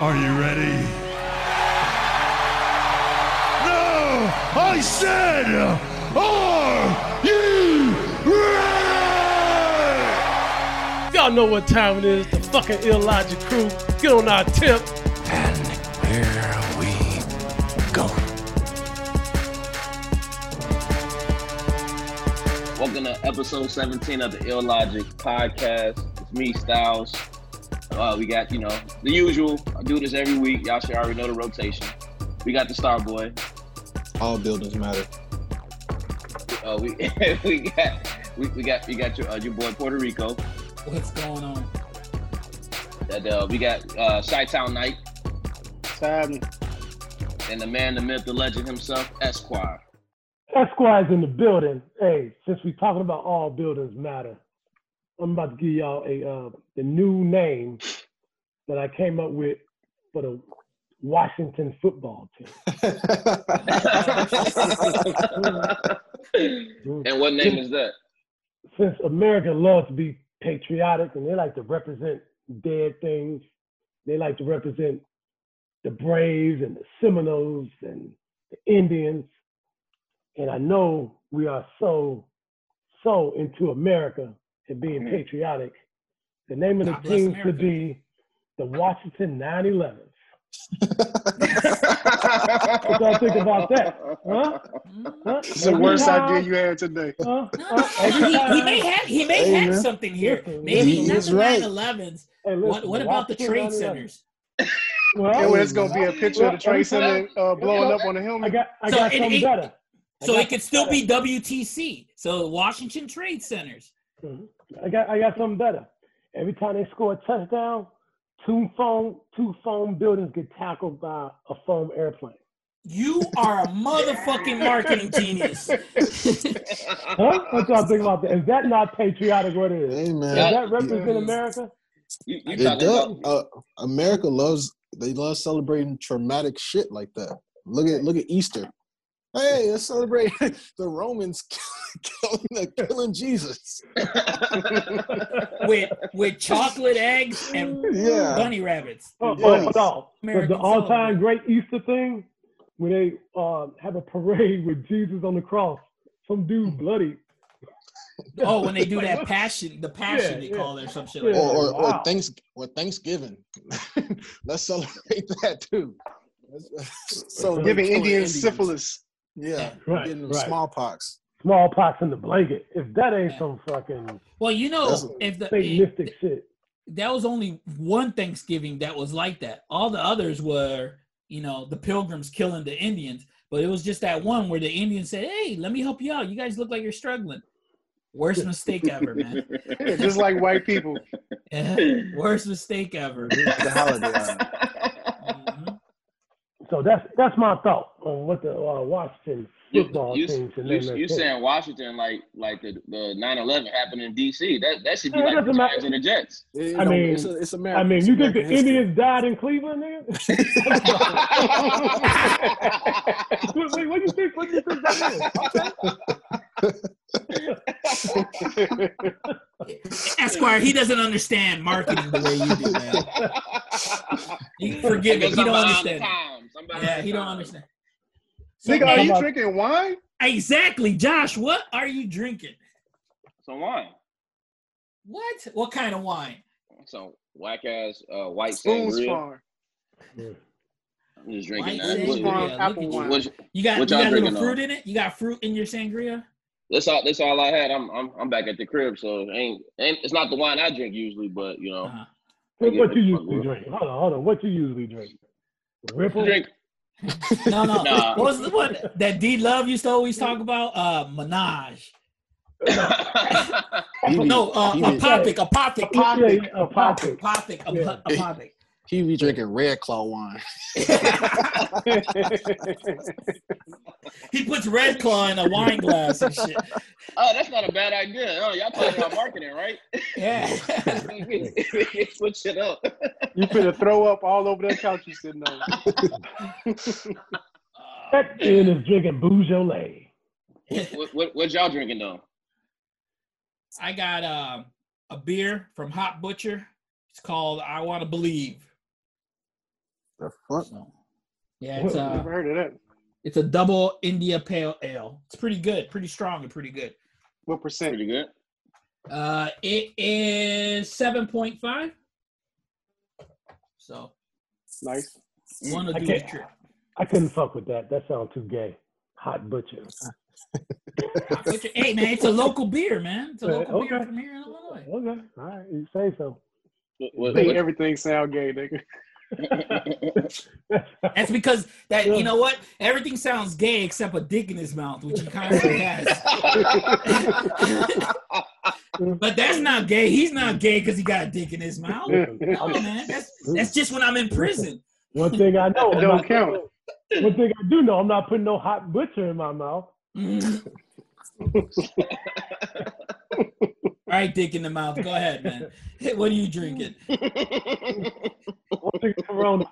Are you ready? No! I said, are you ready? Y'all know what time it is. The fucking Ill Logic crew. Get on our tip. And here we go. Welcome to episode 17 of the Ill Logic podcast. It's me, Styles. Uh, we got, you know, the usual. I do this every week. Y'all should already know the rotation. We got the Star Boy. All buildings matter. Uh, we we got we, we got we got your uh, your boy Puerto Rico. What's going on? And uh, we got uh, Chitown Knight What's happening? and the man, the myth, the legend himself, Esquire. Esquire's in the building. Hey, since we talking about all buildings matter, I'm about to give y'all a uh, the new name that I came up with for the Washington football team. and what name is that? Since America loves to be patriotic and they like to represent dead things, they like to represent the Braves and the Seminoles and the Indians. And I know we are so, so into America and being Mhm. patriotic. The name of the God team should be the Washington 911s. What y'all think about that? Huh? Huh? It's the worst time- idea you had today. huh? Huh? I he, he may have he may Hey, have man. something here. Maybe listen, not the right. 911s. Hey, listen, What what about the trade centers? Well, Yeah, well, it's gonna be a picture of the Trade Center uh, blowing up on the I got, I So got it- something it- better. I So it could still something be WTC. So Washington Trade Centers. better. Mhm. I got, I got something better. Every time they score a touchdown, two foam, two foam buildings get tackled by a foam airplane. You are a motherfucking marketing genius. Huh? What y'all think about that? Is that not patriotic? What it is? hey man, Yeah. that represent Yeah. America? You, you it does. Uh, America loves they love celebrating traumatic shit like that. Look at look at Easter. Hey, let's celebrate the Romans killing, killing Jesus. with with chocolate eggs and Yeah, bunny rabbits. Oh, Yes. oh, hold on. The- all-time great Easter thing, when they uh, have a parade with Jesus on the cross, some dude bloody. Oh, when they do that passion, the passion Yeah, they yeah. call it or some shit Yeah. like or or, Wow. or thanks or Thanksgiving. let's celebrate that too. Let's Giving killing Indians syphilis. Yeah, Right, getting them right. smallpox. Smallpox in the blanket. If that ain't Yeah. some fucking. Well, you know, if the satanistic shit. that was only one Thanksgiving that was like that. All the others were, you know, the pilgrims killing the Indians. But it was just that one where the Indians said, Hey, let me help you out. You guys look like you're struggling. Worst mistake ever, man. Just like white people. Yeah, Worst mistake ever. The holiday. on it. So that's that's my thought on what the uh, Washington You, football you, team should you, name their you team. saying Washington like like the the 9/11 happened in D.C. That that should be It like the. Giants and the Jets. It I don't- mean- it's, a, it's America. I mean, you think the history. Indians died in Cleveland, nigga? what, wait, what do you think? What do you think that is? Esquire, he doesn't understand marketing the way you do, man. You forgive I guess him. He don't understand. The times. I'm behind Yeah, he don't understand. So, Nigga, are hey, you drinking wine? exactly, Josh. What are you drinking? Some wine. What? What kind of wine? Some whack ass uh, white Boone's sangria. Farm. I'm just drinking White that. Sangria. Farm Look apple you. wine. what- You got What you got a little fruit on? in it. You got fruit in your sangria. That's all. That's all I had. I'm. I'm. I'm back at the crib, so ain't. ain't it's not the wine I drink usually, but you know, Uh-huh. What, what you usually fuck drink? Hold on, hold on. What you usually drink? Ripple? drink. No, no. Nah. What was the one that D Love used to always talk about? Uh, Menage. No, uh, he a be- Apothic, Apothic, Yeah, Apothic, yeah, a pocket. Apothic, Yeah. Apothic. He be drinking Red Claw wine. he puts Red Claw in a wine glass and shit. oh, that's not a bad idea. Oh, y'all talking about marketing, right? Yeah. Switch it up. You finna throw up all over that couch you sitting on. That kid is drinking Beaujolais. what, what, what y'all drinking though? I got uh, a beer from Hop Butcher. It's called I Want to Believe. The fuck? So, yeah, it's uh, Never heard of that. it's a double India Pale Ale. It's pretty good, pretty strong, and pretty good. What percent? Pretty good. Uh, it is seven point five. So Nice. one will I do the can't- I couldn't fuck with that. That sounds too gay. Hot butcher. But you- hey man, it's a local beer, man. It's a local beer okay. from here in Illinois. Okay, all right, you say so. What, what, Make what- everything sound gay, nigga. That's because that you know what? Everything sounds gay except a dick in his mouth, which he constantly has. but that's not gay. He's not gay because he got a dick in his mouth. No, man. That's that's just when I'm in prison. One thing I know, I'm Don't not- count. One thing I do know, I'm not putting no hot butcher in my mouth. All right, dick in the mouth. Go ahead, man. What are you drinking? One thing Corona.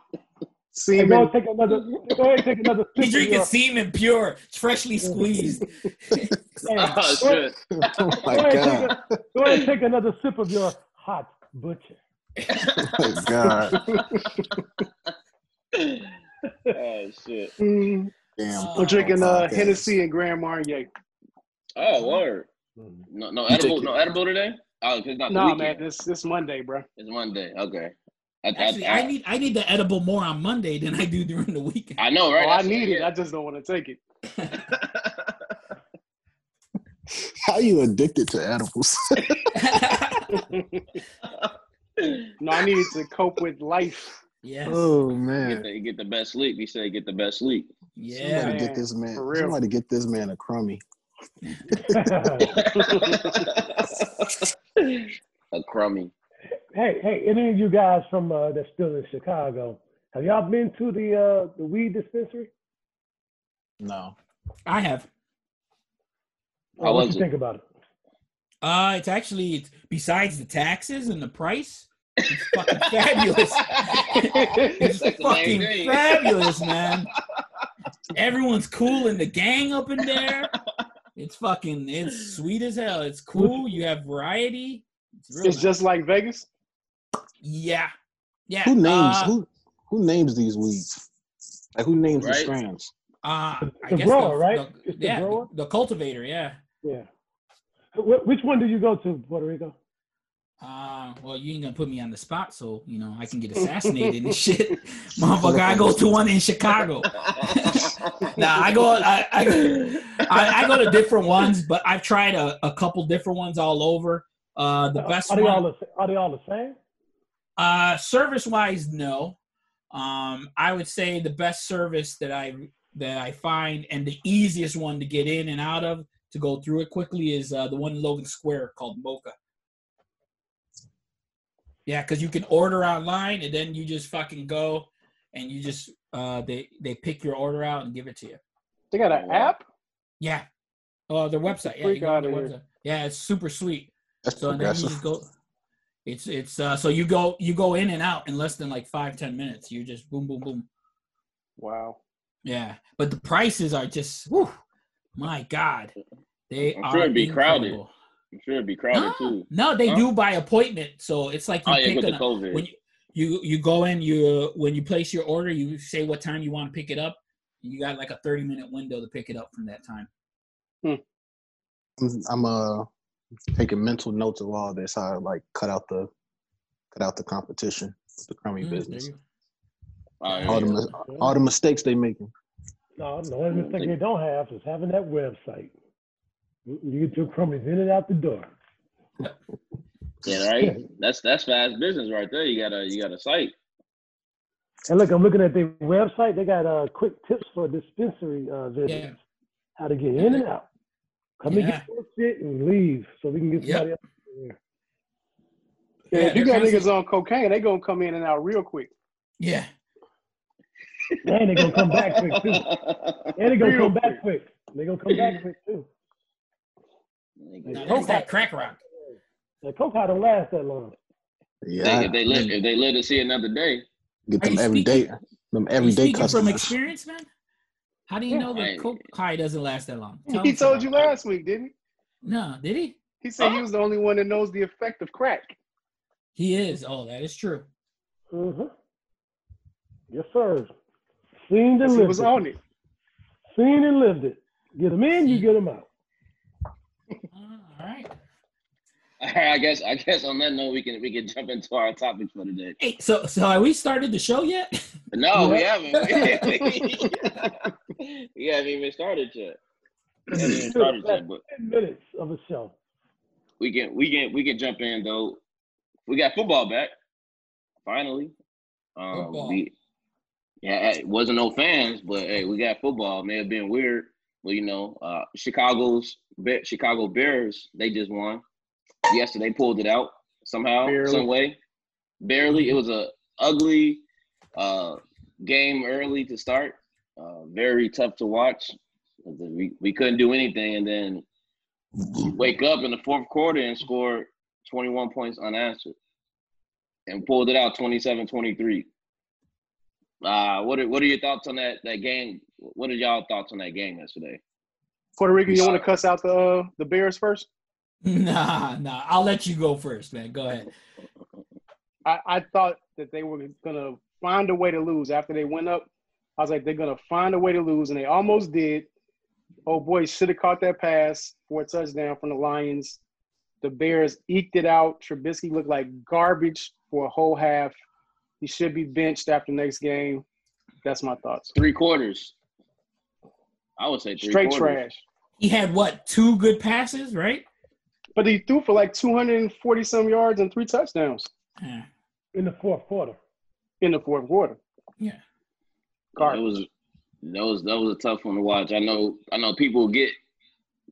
Hey, go Semen. take another. Go ahead, take another. He's sip of drinking your- semen pure, freshly squeezed. Hey, oh go shit! Oh my Go god! take a, go ahead and take another sip of your hot butcher. Oh my god! Oh shit! Mm, Damn. Oh, I'm drinking uh, Hennessy and Grand Marnier. Oh word! Mm. No, no edible, no edible today. Oh, cause not the Nah, weekend. man, this this Monday, bro. It's Monday. Okay. I, Actually, I need I need the edible more on Monday than I do during the weekend. I know, right? Oh, I need it. yeah. I just don't want to take it. How you addicted to edibles? No, I need it to cope with life. yes. oh Get man! the, get the best sleep. He said, "Get the best sleep." Yeah. Somebody get this man. for real. Somebody get this man a crummy. A crummy. hey, hey, any of you guys from uh, that's still in Chicago, have y'all been to the uh, the weed dispensary? No. I have. How what was you it? think about it? Uh, it's actually it's, besides the taxes and the price, it's fucking fabulous. it's That's fucking fabulous, man. Everyone's cool in the gang up in there. It's fucking it's sweet as hell. It's cool. You have variety. It's, It's nice. just like Vegas. yeah, yeah. Who names uh, who? Who names these weeds? Like who names the Right. strands? Uh, I The guess grower, the, right? the- It's the yeah, grower? the cultivator. Yeah. Yeah. Wh- which one do you go to, Puerto Rico? Uh, well, you ain't gonna put me on the spot, so you know I can get assassinated and shit, motherfucker. I go to one in Chicago. nah, I go, I, I, I, I go to different ones, but I've tried a, a couple different ones all over. Uh, the best are they all the Are they all the same? uh, service wise, no. Um, I would say the best service that I that I find and the easiest one to get in and out of to go through it quickly is uh, the one in Logan Square called MOCA. Yeah, because you can order online and then you just fucking go and you just uh, they they pick your order out and give it to you. They got an app. Yeah. Oh, their website. Yeah, you go on their website. Yeah, it's super sweet. That's So and then you just go. It's it's uh so you go you go in and out in less than like five ten minutes. You just boom boom boom. Wow. Yeah, but the prices are just whew, my god, they I'm are sure it'd be crowded. Incredible. I'm sure it'd be crowded No, too. no, they Huh? do by appointment, so it's like you Oh yeah, pick with the COVID. when you, you you go in you when you place your order you say what time you want to pick it up you got like a 30 minute window to pick it up from that time I'm- I'm uh taking mental notes of all this. How I like cut out the cut out the competition with the crummy Mm, business. you- Oh. All the mis- all the mistakes they making. No, the only mistake they don't have is having that website. You you get your crummies in and out the door. Yeah, right. That's that's fast business right there. You got a you got a site. And look, I'm looking at their website. They got uh, quick tips for dispensary uh, visits. Yeah. How to get in and out. Come and get your shit and leave, so we can get Yep. somebody else. in there. Yeah, Yeah, if you got constant- niggas on cocaine, they gonna come in and out real quick. yeah And they gonna come back quick too. And they gonna Real come back quick. They gonna come back quick too. Now, Coke that's that crack rock The coke hot don't last that long. Yeah, if they live if they live to see another day, get them you everyday, speaking- them everyday customers. from experience man how do you Yeah. know that I- coke high doesn't last that long Tell he told you last week, didn't he? no did he He said he was the only one that knows the effect of crack. he is oh that is true Mm-hmm. Yes, sir. Seen and He lived was it. on it. Seen and lived it. Get them in, you get them out. Uh, all right. I guess I guess on that note we can we can jump into our topics for today. Hey, so so have we started the show yet? No, we haven't. we haven't even started yet. We haven't even started yet, but Ten minutes of a show. we can we can we can jump in though. We got football back finally. Um, Football. we- yeah, it wasn't no fans, but hey, we got football. May have been weird, but you know, uh, Chicago's Be- Chicago Bears they just won. Yesterday pulled it out somehow, Barely. some way. Barely. It was a ugly uh, game early to start. Uh, very tough to watch. We we couldn't do anything, and then wake up in the fourth quarter and score 21 points unanswered and pulled it out 27-23. Uh, what are, what are your thoughts on that that game? What are y'all thoughts on that game yesterday? Puerto Rico, you want to cuss out the uh, the Bears first? nah, nah. I'll let you go first, man. Go ahead. I, I thought that they were gonna find a way to lose after they went up. I was like, they're gonna find a way to lose, and they almost did. Oh boy, should have caught that pass for a touchdown from the Lions. The Bears eked it out. Trubisky looked like garbage for a whole half. He should be benched after next game. That's my thoughts. Three quarters. I would say three Straight quarters. trash. He had what? Two good passes, right? But he threw for like 240 some yards and three touchdowns Yeah. in the fourth quarter. in the fourth quarter. Yeah. It Garbage. was that was that was a tough one to watch. I know I know people get.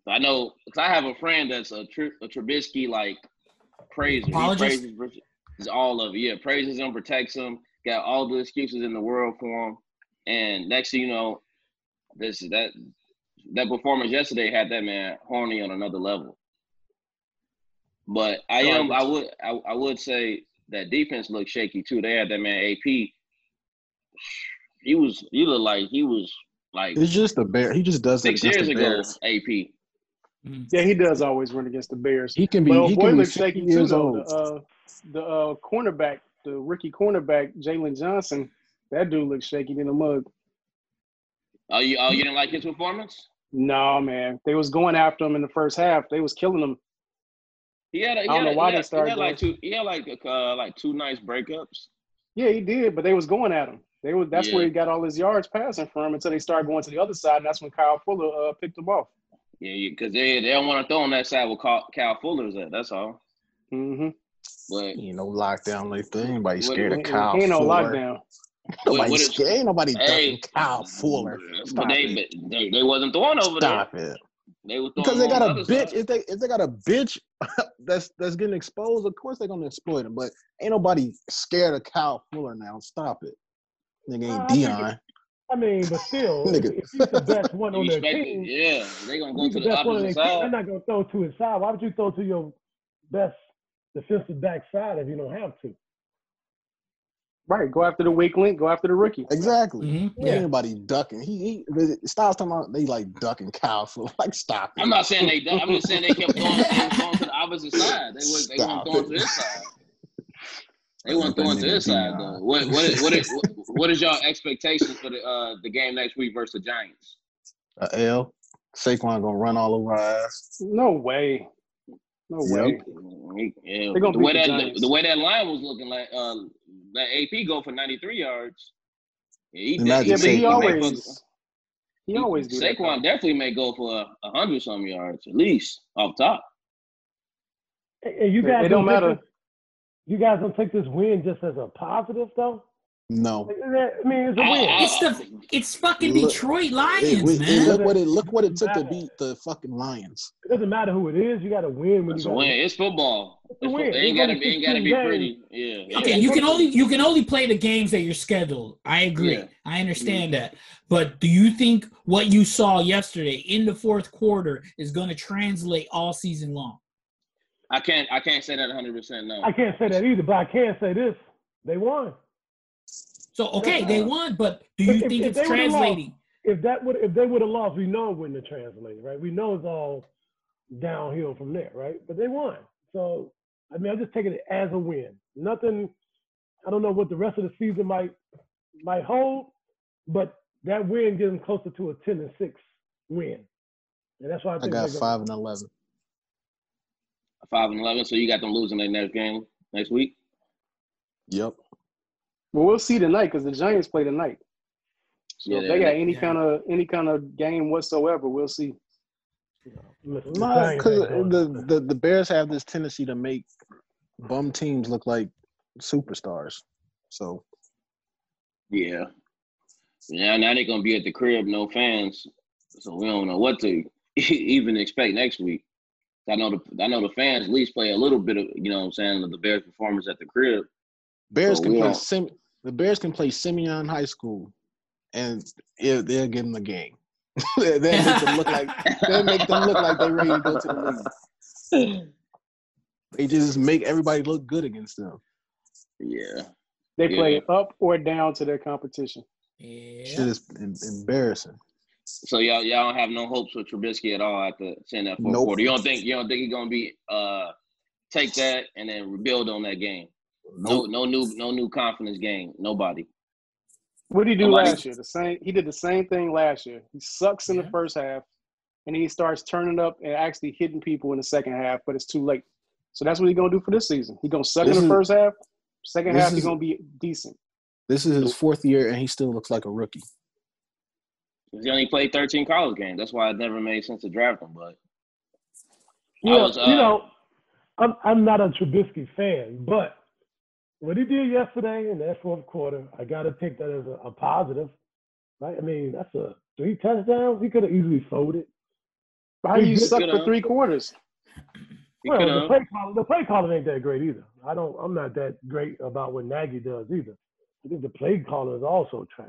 I know because I have a friend that's a, Tr- a Trubisky like praiser. He praises all of it. Yeah, praises him, protects him, got all the excuses in the world for him. And next thing you know, this that that performance yesterday had that man horny on another level. But I am I would I, I would say that defense looked shaky too. They had that man AP. He was he looked like he was like It's just the bear. He just does it six against years the ago. Bears. AP. Yeah, he does always run against the Bears. He can be. But he boy can looks 50 shaky too, years though. old. The, uh, the uh, cornerback, the rookie cornerback, Jaylon Johnson, that dude looks shaky in the mug. Oh, you oh you didn't like his performance? No, man. They was going after him in the first half. They was killing him. He had, a, he I don't had, know a- why he they started he had like two. He had like uh, like two nice breakups. Yeah, he did, but they was going at him. They was that's where he got all his yards passing from until they started going to the other side, and that's when Kyle Fuller uh, picked him off. Yeah, because they they don't want to throw on that side with Kyle Cal Fuller's at. That's all. Mm-hmm. But you know, lockdown like that. Ain't nobody What- scared of He Kyle ain't no Fuller. lockdown. What, Nobody what is, scared. Ain't nobody hey, ducking Kyle Fuller. But they, it. but they they wasn't throwing over Stop it. there. They were throwing Because they got a bitch. side. If they if they got a bitch that's that's getting exposed, of course they're gonna exploit him. But ain't nobody scared of Kyle Fuller now. Stop it. Nigga Uh, ain't I think Dion. I mean, but still, Nigga. if he's the best one on their team, Yeah, they gonna if go he's to the the best one on their opposite team, they're not gonna throw to his side. Why would you throw to your best defensive back side if you don't have to? Right. Go after the weak link. Go after the rookie. Exactly. Mhm. Yeah. anybody ducking. He, he Styles talking about they like ducking Kyle Fuller. Like stop it. I'm not saying they. I'm just saying they kept going, they was throwing to the opposite side. They was they weren't Stop throwing it. to this side. They weren't That throwing to this side though. What what is, what is what is y'all expectations for the uh the game next week versus the Giants? A L. Saquon gonna run all over our ass. No way. No Yep. way. Yeah, They gonna the beat way the that Giants. the way that line was looking like uh that AP go for 93 yards. Yeah, he, Imagine he, Yeah, but he may- Saquon. always he always do that. Saquon definitely may go for a, a hundred some yards at least off top. And and you guys it don't take matter. This, you guys don't take this win just as a positive, though. No. I mean, it's a I- win. It's the it's fucking Look- Detroit It, Lions, it- man. look what it look what it took to beat the fucking Lions. It doesn't matter who it is. You got to win when It's you a got win. It's football. It's It's a win. It ain't gotta only be. Ain't gotta be pretty. Yeah. yeah. Okay, you can only you can only play the games that you're scheduled. I agree. Yeah. I understand that. But do you think what you saw yesterday in the fourth quarter is going to translate all season long? I can't. I can't say that 100. percent No. I can't say that either, but I can say this: they won. So okay, they won, but do you if- think if it's they would've lost- translating? If that would, if they would have lost, we know it wouldn't have translated, right? We know it's all downhill from there, right? But they won, so I mean, I'm just taking it as a win. Nothing. I don't know what the rest of the season might might hold, but that win gets them closer to a ten and six win, and that's why I I got they're five and eleven. Five and eleven. So you got them losing their next game next week. Yep. Well, we'll see tonight because the Giants play tonight. So Yeah, if they got any yeah. kind of any kind of game whatsoever, we'll see. Gonna, the No, because the, the the Bears have this tendency to make bum teams look like superstars. So Yeah. Yeah. Now they're gonna be at the crib, no fans. So we don't know what to even expect next week. I know the I know the fans at least play a little bit of you know what I'm saying the Bears performance at the crib. Bears So can play don't- Sim, the Bears can play Simeon High School, and it, they'll give them the game. they'll make them look like they'll make them look like they're ready to go to the league. They just make everybody look good against them. Yeah. They Yeah. play up or down to their competition. yeah. Shit is em- embarrassing. So y'all y'all don't have no hopes for Trubisky at all after seeing that fourth Nope. quarter. You don't think you don't think he's gonna be uh take that and then rebuild on that game. No Nope. no new no new confidence game. Nobody. What did he do Nobody- last year? The same. He did the same thing last year. He sucks in the first half, and he starts turning up and actually hitting people in the second half, but it's too late. So that's what he's gonna do for this season. He's gonna suck This in the is- first half. Second half, he's gonna be decent. This is his fourth year, and he still looks like a rookie. He only played 13 college games. That's why it never made sense to draft him. But You know, was, uh, you know, I'm I'm not a Trubisky fan, but what he did yesterday in that fourth quarter, I got to take that as a, a positive. Right? I mean, that's a three touchdowns. He could have easily folded. How do you suck for three quarters? he well, could the play calling, the play calling ain't that great either. I don't. I'm not that great about what Nagy does either. I think the play calling is also trash.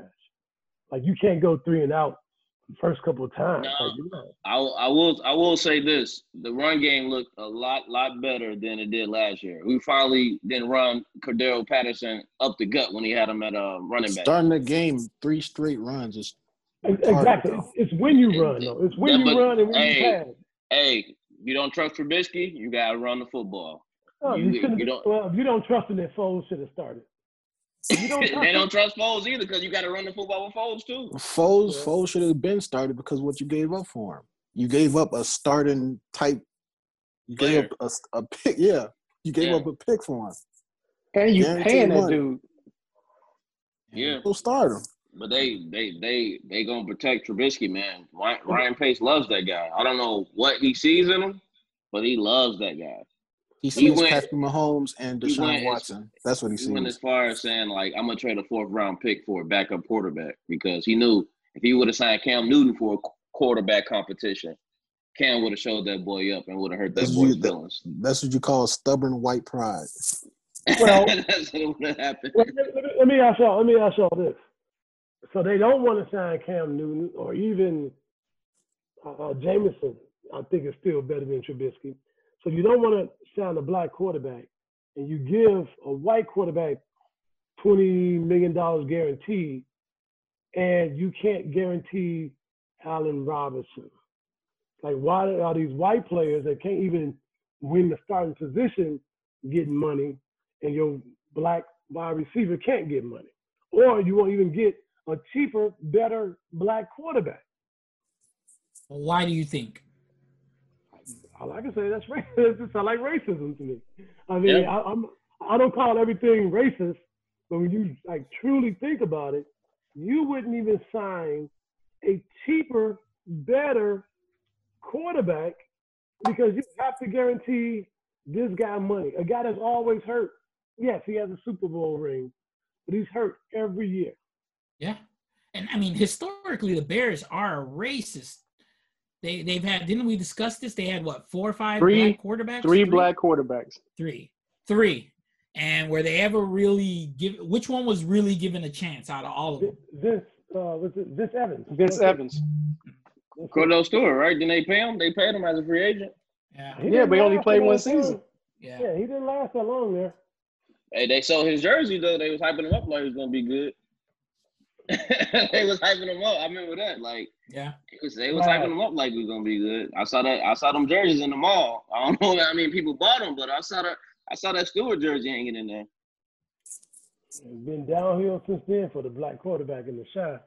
Like you can't go three and out the first couple of times. No. Like, you know, I, I will I will say this: the run game looked a lot lot better than it did last year. We finally didn't run Cordarrelle Patterson up the gut when he had him at uh, running back. Starting the game, three straight runs is exactly. It's, it's when you run though. It's when Yeah, you but, run and when hey, you pass. Hey, you don't trust Trubisky, you gotta run the football. Oh, you- you, you don't- Well, if you don't trust him, then Foles should have started. If you don't they don't trust Foles either because you got to run the football with Foles too. Foles. Yeah. Foles should have been started because what you gave up for him. You gave up a starting type. You gave up a, a pick. Yeah, you gave Yeah. up a pick for him. And you Guaranteed paying that money. dude. Yeah, Go start him. but they they they they gonna protect Trubisky, man. Ryan, Ryan Pace loves that guy. I don't know what he sees in him, but he loves that guy. He sees went- Patrick Mahomes and he Deshaun went as- Watson. That's what he He went as far as saying like I'm gonna trade a fourth round pick for a backup quarterback because he knew if he would have signed Cam Newton for a quarterback competition, Cam would have showed that boy up and would have hurt that That's boy's you- feelings. That's what you call stubborn white pride. Well- that's what would have happened. let, let- let me- let me ask y'all. Let me ask y'all this. So they don't want to sign Cam Newton or even uh, uh, Jameson. I think is still better than Trubisky. So you don't want to sign a black quarterback, and you give a white quarterback twenty million dollars guaranteed, and you can't guarantee Allen Robinson. Like, why are these white players that can't even win the starting position getting money, and your black wide receiver can't get money? Or you won't even get a cheaper, better black quarterback. Why do you think? All I can say that's racist. Just sound like racism to me. I mean. I, I'm I don't call everything racist, but when you like truly think about it, you wouldn't even sign a cheaper, better quarterback because you have to guarantee this guy money. A guy that's always hurt. Yes, he has a Super Bowl ring, but he's hurt every year. Yeah. And I mean, historically, the Bears are a racist. They they've had didn't we discuss this? They had what four or five Three- black quarterbacks? Three black quarterbacks. three, three, and were they ever really give? Which one was really given a chance out of all of them? This uh, what's it? Vince Evans. Vince That's. Evans. That's it. Kordell Stewart, right? Didn't they pay him? They paid him as a free agent. Yeah, He Yeah, but he only played one long. season. yeah. Yeah, he didn't last that long there. Hey, they sold his jersey though. They was hyping him up like he was gonna be good. they was hyping him up. I remember that. Like Yeah. it was, they was Right. hyping him up like he was gonna be good. I saw that. I saw them jerseys in the mall. I don't know I mean, people bought them, but I saw that. I saw that Stewart jersey hanging in there. It's been downhill since then for the black quarterback in the Chi.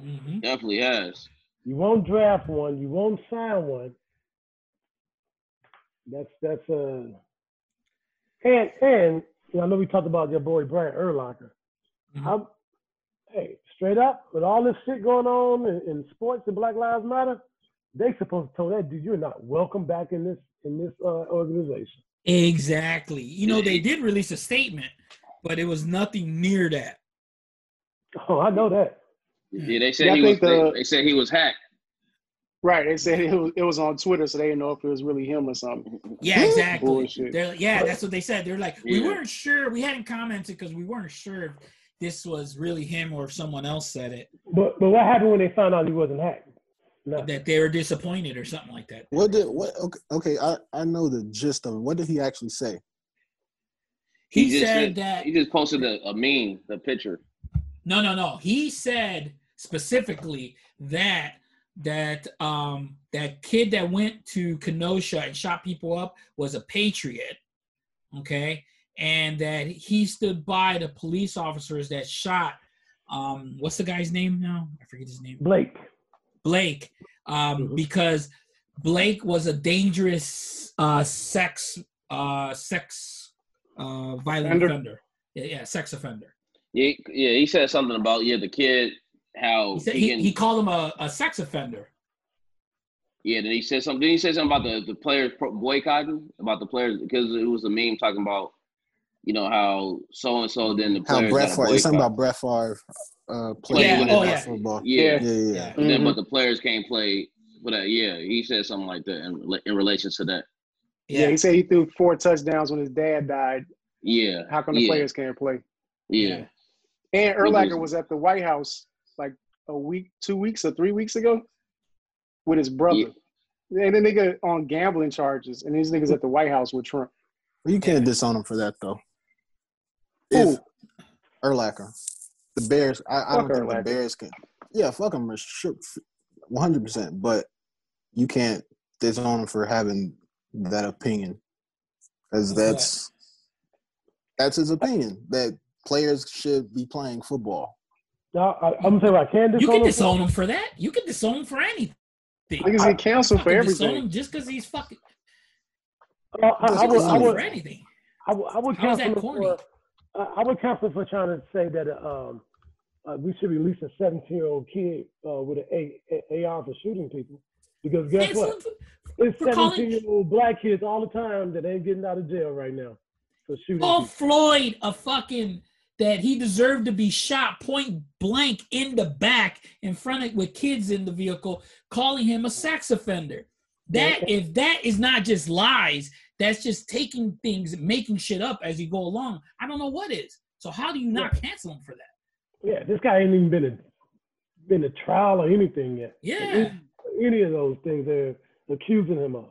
hmm Definitely has. You won't draft one. You won't sign one. That's that's uh and and you know, I know we talked about your boy Brian Urlacher. Mhm. How hey, straight up, with all this shit going on in, in sports and Black Lives Matter, they supposed to tell that dude you're not welcome back in this in this uh, organization. Exactly. You know, they did release a statement, but it was nothing near that. Oh, I know that. Yeah, they said Yeah, he was. think the- they, they said he was hacked. Right. They said it was, it was on Twitter, so they didn't know if it was really him or something. Yeah, exactly. Bullshit. They're, yeah, that's what they said. They're like, we Yeah. weren't sure. We hadn't commented because we weren't sure if this was really him or if someone else said it. But but what happened when they found out he wasn't hacked? No. That they were disappointed or something like that. What did what? Okay, okay, I I know the gist of it. What did he actually say? He, just said that he just posted a, a meme, the picture. No, no, no. He said specifically that that um that kid that went to Kenosha and shot people up was a patriot. Okay? And that he stood by the police officers that shot um what's the guy's name now? I forget his name. Blake. Blake. Um Mhm. because Blake was a dangerous uh sex uh sex uh violent Offender? offender. Yeah, yeah, sex offender. Yeah, yeah. He said something about yeah the kid how He said he, he, can, he called him a, a sex offender. yeah. Then he said something. Did he say something about the the players boycotting about the players because it was a meme talking about you know how so and so then the How players Brett got a Favre? It's something boycott. about Brett Favre uh, Yeah, playing oh, yeah. football. Yeah. Yeah, yeah, yeah. Yeah. And then, but the players can't play for that. Yeah, he said something like that in, in relation to that. Yeah. Yeah. he said he threw four touchdowns when his dad died. Yeah. How come the yeah, players can't play? Yeah. And What Urlacher was- was at the White House like a week, two weeks, or three weeks ago with his brother. And then they got on gambling charges, and these niggas at the White House with Trump. Well, you can't disown him for that though. Who? If Urlacher, the Bears, I, I don't think Urlacher. the Bears can. Yeah, fuck him, one hundred percent. But you can't disown him for having that opinion, because that's that's his opinion that players should be playing football. Now, I, I'm gonna say what I can You disown can him for. disown him for that. You can disown him for anything. Niggas get canceled for everything. just because he's fucking. Uh, I, I, You would, can I would, for anything. I would, I would How is cancel that him corny? for. I would him for trying to say that um, uh, we should release a 17 year old kid uh, with an A, AR for shooting people. Because guess Cancel what? for- It's 17 year old black kids all the time that ain't getting out of jail right now for shooting Call people. Floyd a fucking that he deserved to be shot point blank in the back in front of with kids in the vehicle, calling him a sex offender. That if that is not just lies, that's just taking things, making shit up as you go along. I don't know what is. So how do you not cancel him for that? Yeah, this guy ain't even been a, been a trial or anything yet. Yeah. Any of those things they're accusing him of.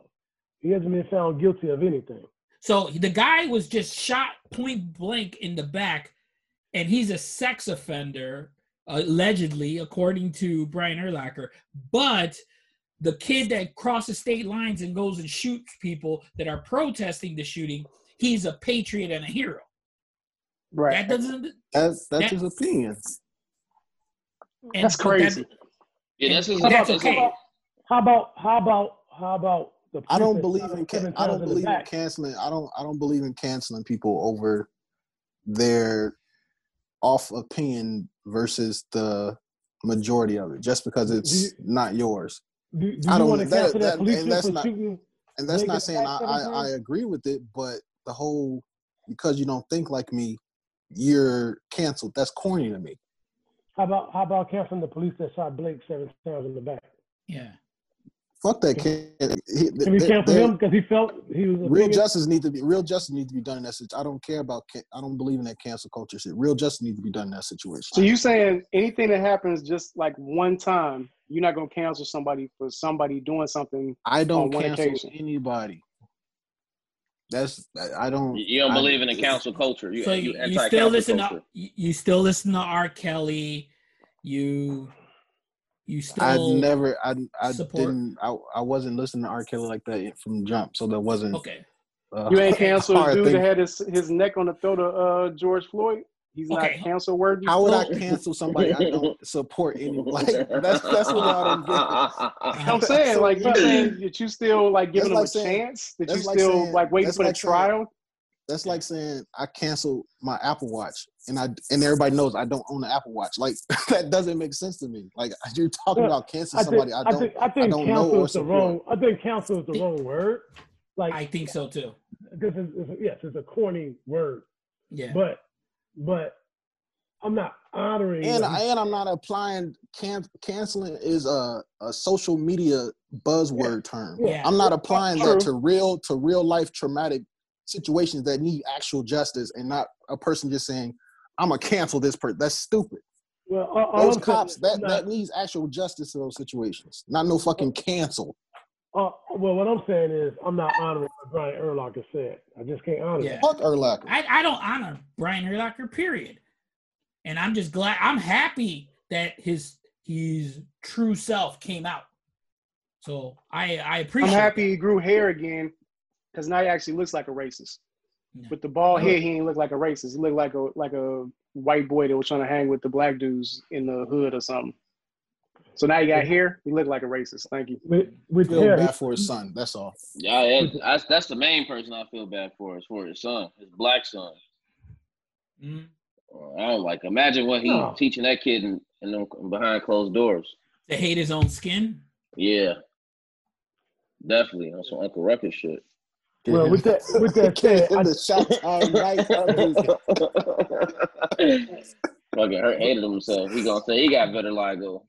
He hasn't been found guilty of anything. So the guy was just shot point blank in the back, and he's a sex offender, allegedly, according to Brian Urlacher. But the kid that crosses state lines and goes and shoots people that are protesting the shooting, he's a patriot and a hero. Right. That doesn't. That's that's That- his opinion. and- That's but that- crazy. Yeah, that's his, And that's that's okay. How about how about how about the I don't believe in him can- I don't times in believe in canceling. I don't I don't believe in canceling people over their off opinion versus the majority of it, just because it's Do not yours. Do, do I don't- want to that- cancel that, that- policeman and that's for not- shooting? And that's not saying I, I, I agree with it, but the whole because you don't think like me, you're canceled. That's corny to me. How about how about canceling the police that shot Blake seven times in the back? Yeah. Fuck that kid. He- Can we they- cancel him because he felt he was a Real bigot? justice needs to be real justice needs to be done in that situation. I don't care about. I don't believe in that cancel culture shit. Real justice needs to be done in that situation. So you saying anything that happens just like one time, you're not gonna cancel somebody for somebody doing something? I don't one cancel occasion. anybody. That's I I don't. You don't I- believe in the cancel culture. You, So you, you, you still listen culture. to you you still listen to R. Kelly. You you still I never. I I support- didn't. I, I wasn't listening to R. Kelly like that from jump. So that wasn't. okay. Uh, You ain't canceled a dude thing. that had his, his neck on the throat of uh, George Floyd. He's Okay. not cancel worthy. How would I cancel somebody I don't support any? Like that's that's what I don't get. I'm saying like you saying that you still like giving them like a saying- chance, that you like still saying- like waiting that's for the like saying- trial. That's like saying I cancel my Apple Watch and I and everybody knows I don't own an Apple Watch. Like that doesn't make sense to me. Like you're talking Well, about canceling I somebody think, I I don't. think, I think don't know cancel or is the wrong. I think cancel is the wrong word. Like, I think so too. because it's, it's, yes, it's a corny word, Yeah. but, but I'm not honoring. and what and I'm not applying can canceling is a, a social media buzzword term. Yeah. I'm not applying that to real to real life traumatic situations that need actual justice and not a person just saying I'm gonna cancel this person. That's stupid. well, all, all Those I'm cops that not- that needs actual justice in those situations, not no fucking cancel. Uh, well, what I'm saying is I'm not honoring what Brian Urlacher said. I just can't honor Yeah. that. Fuck Urlacher. I, I don't honor Brian Urlacher, period. And I'm just glad I'm happy that his his true self came out. So I I appreciate. I'm appreciate happy he grew hair again because now he actually looks like a racist. Yeah. With the bald head, he ain't look like a racist. He looked like a like a white boy that was trying to hang with the black dudes in the hood or something. So now you got here. He look like a racist. Thank you. With, with Feel hair, bad for his son. That's all. Yeah, it, that's that's the main person I feel bad for is for his son, his black son. Mhm. Uh, I don't like. Imagine what he No. teaching that kid in, in behind closed doors. to hate his own skin. Yeah, definitely on some Uncle Ruckus shit. Well, with that, with that said, I, the shot time right Fucking hurt, hated himself. He gonna say he got better vitiligo.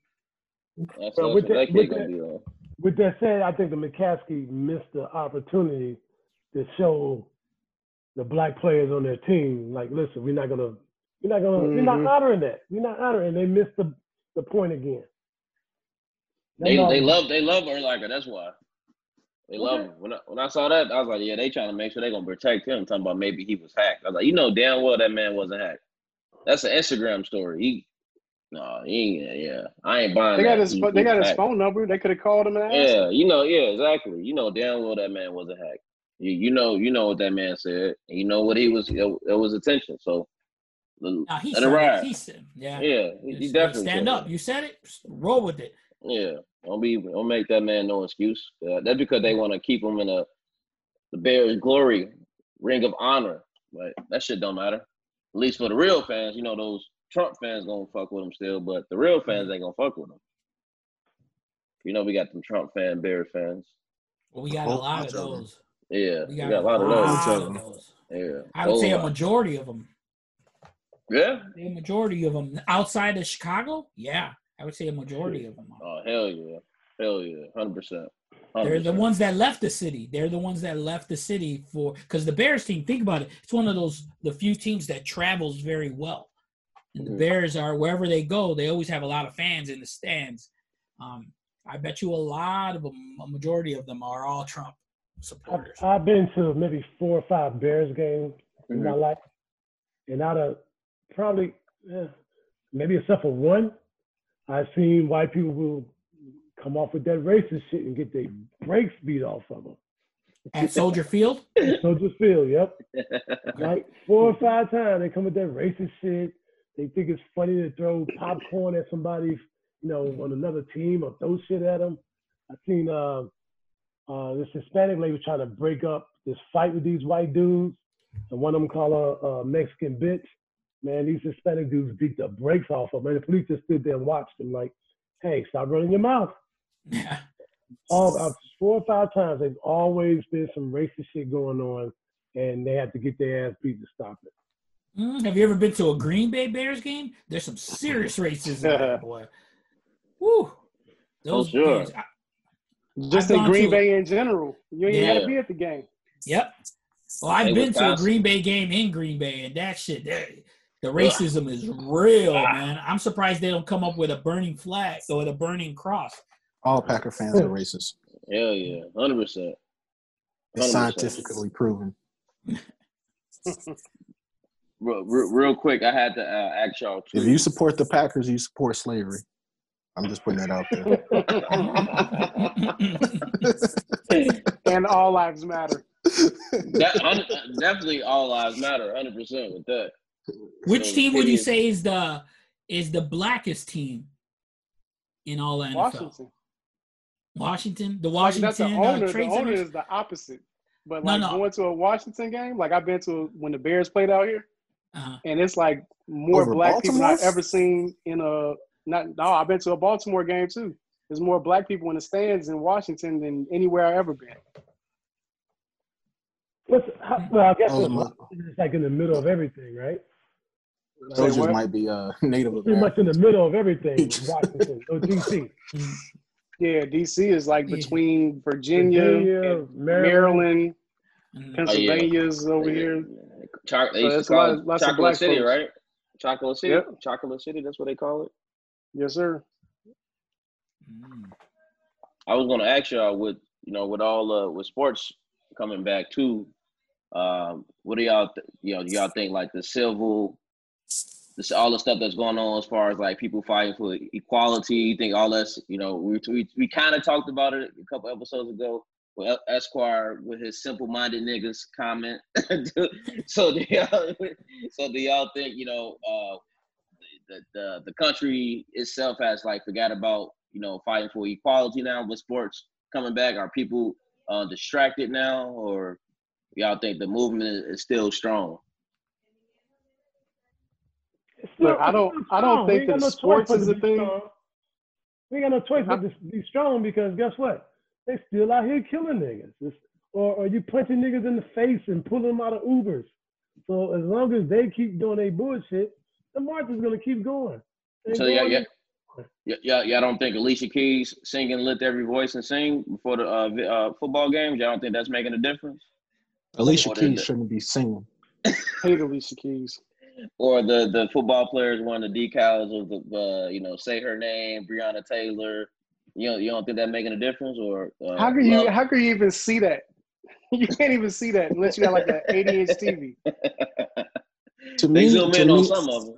That's, Well, with that- with that- with that said, I think the McCaskey missed the opportunity to show the black players on their team, like, listen, we're not gonna, we're not gonna, we're not Mhm. honoring that. We're not honoring. They missed the the point again. They all. they love they love Urlacher. That's why they love him. When I, when I saw that, I was like, yeah, they trying to make sure they gonna protect him. Talking about maybe he was hacked. I was like, you know damn well that man wasn't hacked. That's an Instagram story. He no, he ain't. Yeah, I ain't buying. They got that. his He- they got was his phone number. They could have called him and asked. him. Yeah, you know, yeah, exactly. You know damn well that man was a hack. You, you know, you know what that man said. You know what he was. It, it was attention. So let Now he let said it it. ride. He said, yeah. Yeah, he, he definitely stand up. it. You said it. Roll with it. Yeah, don't be don't make that man no excuse. Uh, that's because they want to keep him in a the Bears glory ring of honor. But that shit don't matter. At least for the real fans, you know those Trump fans gonna fuck with him still, but the real fans ain't gonna fuck with him. You know we got them Trump fan, Bears fans. Well, we got a lot of bunch of 'em. those. Yeah, We we got, got, a lot of those. of of 'em. those. Yeah, I would say a Whole lot. majority of them. Yeah. A majority of them outside of Chicago. Yeah, I would say a majority of them. Oh hell yeah, hell yeah, hundred percent. They're the ones that left the city. They're the ones that left the city for because the Bears team. Think about it. It's one of those the few teams that travels very well. And the. Bears are wherever they go. They always have a lot of fans in the stands. Um, I bet you a lot of them, a majority of them, are all Trump I've, supporters. I've been to maybe four or five Bears games in my life, and out of probably eh, maybe except for one, I've seen white people who come off with that racist shit and get their brakes beat off of them. At Soldier Field. So just feel, yep. Like four or five times they come with that racist shit. They think it's funny to throw popcorn at somebody, you know, on another team or throw shit at them. I've seen uh, uh, this Hispanic lady was trying to break up this fight with these white dudes, and one of them called her a Mexican bitch. Man, these Hispanic dudes beat the brakes off of them. And the police just stood there and watched them like, hey, stop running your mouth. Yeah. All uh, four or five times, they've always been some racist shit going on, and they have to get their ass beat to stop it. Mm, have you ever been to a Green Bay Bears game? There's some serious racism there, boy. Woo. Those Oh, sure. games. I- Just I've in Green to- Bay in general. You ain't Yeah. gotta be at the game. Yep. Well, I've Hey, been to a Green Bay game in Green Bay, and that shit, that, the racism is real, man. I'm surprised they don't come up with a burning flag or with a burning cross. All Packer fans are racist. Hell yeah, hundred percent. It's 100%. scientifically proven. Real, real, real quick, I had to uh, ask y'all. Too. If you support the Packers, you support slavery. I'm just putting that out there. And all lives matter. that, hun- definitely all lives matter, hundred percent with that. Which So, team would you say is the is the blackest team in all the NFL? Washington. Washington, the Like, that's the Washington uh, owner. The owner Center. is the opposite. But No, like no. going to a Washington game, like I've been to when the Bears played out here, Uh-huh. and it's like more Over black people I've ever seen in a. Not no, I've been to a Baltimore game too. There's more black people in the stands in Washington than anywhere I've ever been. What's, how, well, I guess Oh, it's, my- it's like in the middle of everything, right? Those what? just might be uh, Native Pretty much in the middle of everything. Washington or DC. Yeah, DC is like Yeah. between Virginia, Virginia, and Maryland. Maryland, Mm. Pennsylvania's over here. Choc- they So used to a lot of- it lots Chocolate black City, folks. right? Chocolate City. Yep. Chocolate City. That's what they call it. Yes, sir. Mm. I was going to ask y'all with you know with all uh with sports coming back too. Um, what do y'all th- you know y'all think like the civil, this all the stuff that's going on as far as like people fighting for equality? You think all that's you know we we we kind of talked about it a couple episodes ago with Esquire with his simple-minded niggas comment. so do y'all so do y'all think you know uh the, the the country itself has like forgot about you know fighting for equality now with sports coming back? Are people uh, distracted now, or y'all think the movement is, is still strong? Look, I don't- I don't think ain't got that no choice sports but is to a thing. strong. We ain't got no choice but to be strong because guess what? They still out here killing niggas. It's, or, or you punching niggas in the face and pulling them out of Ubers. So as long as they keep doing their bullshit, the march is gonna keep going. And So yeah, going yeah. Yeah, yeah, y'all don't think Alicia Keys singing "Lift Every Voice" and sing before the uh, uh, football games? Y'all don't think that's making a difference? Alicia Or the- Keys shouldn't be singing. Hate Alicia Keys. Or the the football players wearing the decals of the uh, you know say her name, Breonna Taylor. You know, you don't think that making a difference? Or uh, How can you? love- How can you even see that? You can't even see that unless you got like an 80 inch TV. To me, to me, some of them.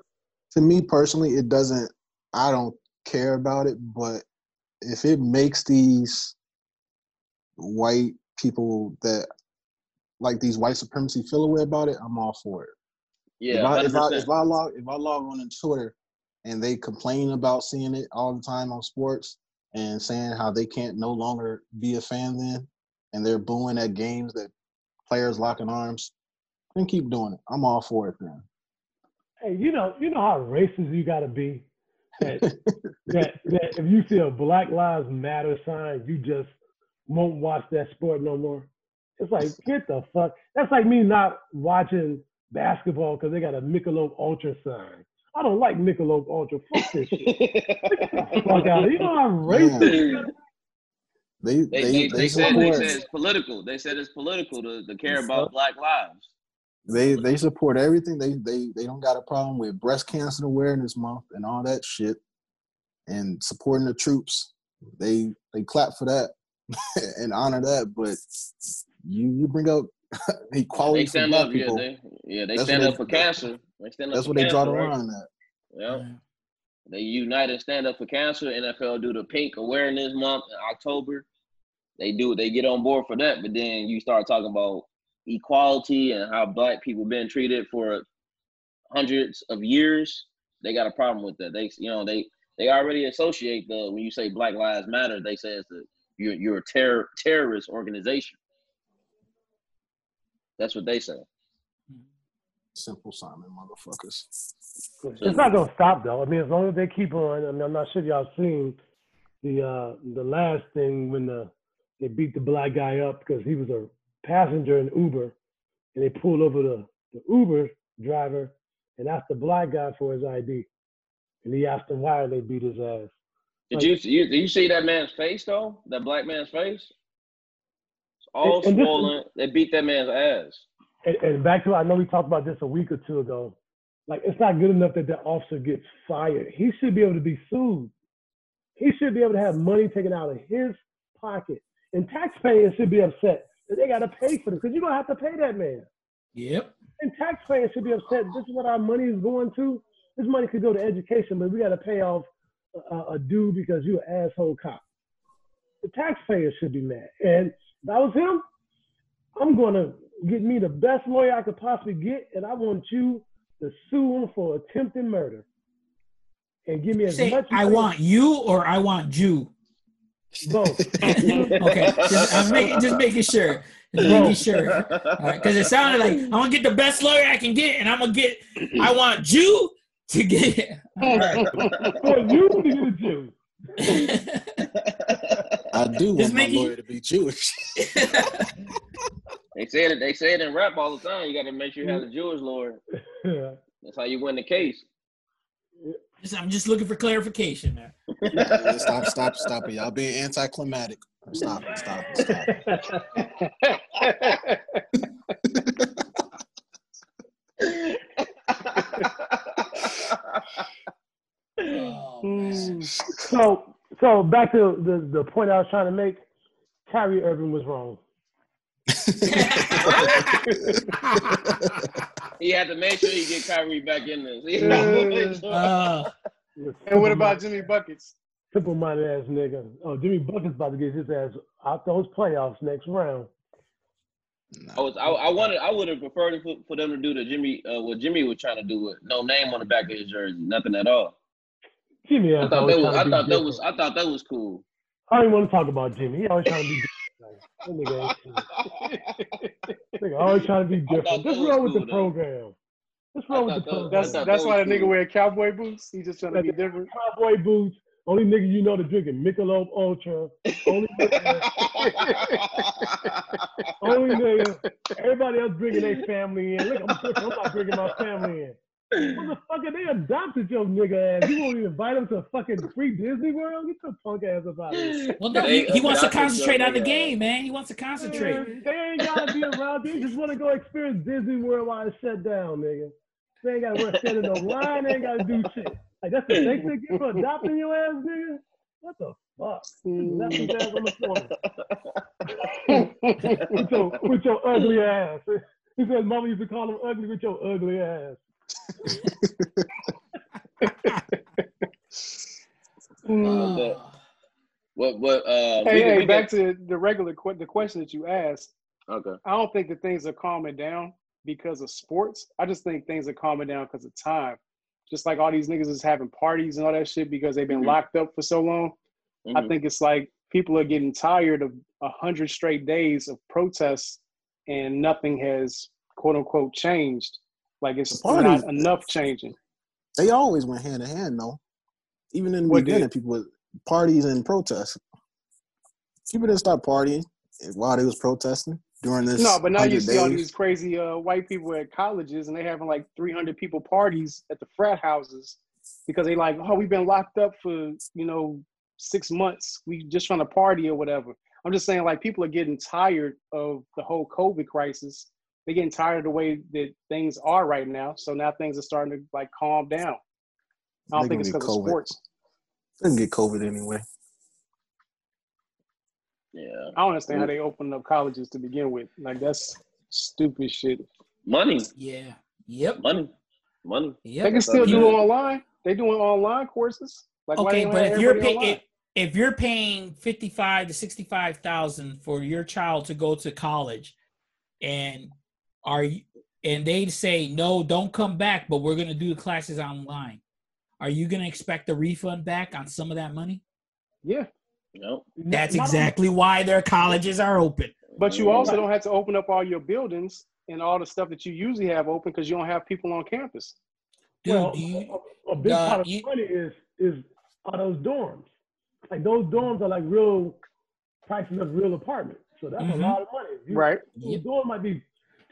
to me personally, it doesn't. I don't care about it, but if it makes these white people that like these white supremacy feel a way about it, I'm all for it. Yeah, if I, if I if I log if I log on to Twitter and they complain about seeing it all the time on sports and saying how they can't no longer be a fan then and they're booing at games that players locking arms, then keep doing it. I'm all for it then. Hey, you know, you know how racist you gotta be. That, that that if you see a Black Lives Matter sign, you just won't watch that sport no more. It's like get the fuck. That's like me not watching basketball because they got a Michelob Ultra sign. I don't like Michelob Ultra. Fuck this shit. Fuck out. You know how racist. They They, they they, they, they, said, they said it's political. They said it's political to, to care about Black lives. they they support everything. They they they don't got a problem with breast cancer awareness month and all that shit, and supporting the troops. They they clap for that and honor that. But you you bring up equality They for stand black up, people. yeah. They, yeah, they That's stand up they- for cancer. They stand up that's for what they draw the right? line at. Yeah. They unite and stand up for cancer. NFL do the Pink Awareness Month in October. They do. They get on board for that. But then you start talking about equality and how black people been treated for hundreds of years. They got a problem with that. They, you know, they they already associate the when you say Black Lives Matter, they say it's a you're you're a terror terrorist organization. That's what they say. Simple Simon, motherfuckers. It's not gonna stop though. I mean, as long as they keep on. I mean, I'm not sure if y'all seen the uh the last thing when the they beat the black guy up because he was a passenger in Uber, and they pulled over the, the Uber driver and asked the black guy for his ID, and he asked him why they beat his ass. Did you, you did you see that man's face though? That black man's face? It's all And- and this is- swollen. They beat that man's ass. And, and back to I know we talked about this a week or two ago. Like it's not good enough that the officer gets fired. He should be able to be sued. He should be able to have money taken out of his pocket. And taxpayers should be upset that they got to pay for this because you're going to have to pay that man. Yep. And taxpayers should be upset. This is what our money is going to. This money could go to education, but we got to pay off a, a, a due because you're an asshole cop. The taxpayers should be mad. And if that was him, I'm going to get me the best lawyer I could possibly get, and I want you to sue him for attempted murder and give me as Say, much. I money- want you or I want you. both. okay, just, I'm making, just making sure. Just making sure. Because it sounded like I'm gonna get the best lawyer I can get, and I'm gonna get. I want you to get. Right. For you to get a Jew. I do want my make it- lawyer to be Jewish. They said it. They say it in rap all the time. You got to make sure you have a Jewish lawyer. Yeah. That's how you win the case. Just- I'm just looking for clarification there. stop, stop, stop it. Y'all being anticlimactic. Stop it, stop it, stop it. Oh, Mm. So, so back to the, the point I was trying to make. Kyrie Irving was wrong. he had to make sure he get Kyrie back in there. See? Uh, and what about Jimmy Buckets? simple minded ass nigga? Oh, Jimmy Bucket's about to get his ass out those playoffs next round. I was. I, I wanted. I would have preferred for, for them to do the Jimmy. Uh, what Jimmy was trying to do with no name on the back of his jersey, nothing at all. Jimmy I thought that was, I thought that different. was. I thought that was cool. I don't want to talk about Jimmy. He always trying to be different. That nigga, nigga always trying to be different. What's was wrong with cool, the though. program? What's wrong with the program? That's that's that why was the nigga cool. wear cowboy boots. He just trying to be different. cowboy boots. Only nigga you know to drinking Michelob Ultra. Only nigga, only nigga. Everybody else bringing their family in. Look, I'm, different. I'm not bringing my family in. Motherfucker, they adopted your nigga ass. You won't even invite him to a fucking free Disney World? Get your punk ass up out of here. well, no, he, he wants to concentrate on the game, man. He wants to concentrate. Man, They ain't gotta be around. They just want to go experience Disney World while it's shut down, nigga. They ain't gotta work stand in no line. They ain't gotta do shit. Like that's the thanks they get for adopting your ass, nigga. What the fuck? Left his ass on the corner with your with your ugly ass. He said, "Mama used to call him ugly with your ugly ass." Okay. What? What? Uh, Hey, we, hey, we back to the regular que- the question that you asked. Okay. I don't think that things are calming down because of sports. I just think things are calming down because of time. Just like all these niggas is having parties and all that shit because they've been Mhm. locked up for so long. I Mhm. think it's like people are getting tired of a hundred straight days of protests and nothing has quote unquote changed. Like it's parties- not enough changing. They always went hand in hand, though. Even in the What beginning, did? people parties and protests. People didn't stop partying while they was protesting during this. No, but now you 100 see all these crazy uh, white people at colleges and they having like 300 people parties at the frat houses because they like, oh, we've been locked up for, you know, six months. We just trying to party or whatever. I'm just saying like people are getting tired of the whole COVID crisis. They're getting tired of the way that things are right now. So now things are starting to like calm down. I don't think it's gonna because get of COVID. sports. Didn't get COVID anyway. Yeah. I don't understand how they opened up colleges to begin with. Like that's stupid shit. Money. Yeah. Yep. Money. Money. Yep. They can still do Yeah. it online. They doing online courses. Like okay, they but if you're pay, if, if you're paying fifty five to sixty five thousand for your child to go to college, and are you and they say no, don't come back, but we're gonna do the classes online. Are you gonna expect a refund back on some of that money? yeah, Nope. That's Not- exactly why their colleges are open. but you also don't have to open up all your buildings and all the stuff that you usually have open because you don't have people on campus. Dude, well, do you, a, a big uh, part of you- the money is is are those dorms. Like those dorms are like real prices of real apartments. So that's Mhm. a lot of money. You, Right. A Yep. dorm might be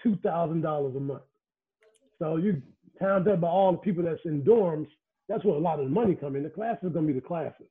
two thousand dollars a month. So you times that by all the people that's in dorms, that's where a lot of the money come in. The classes are gonna be the classes.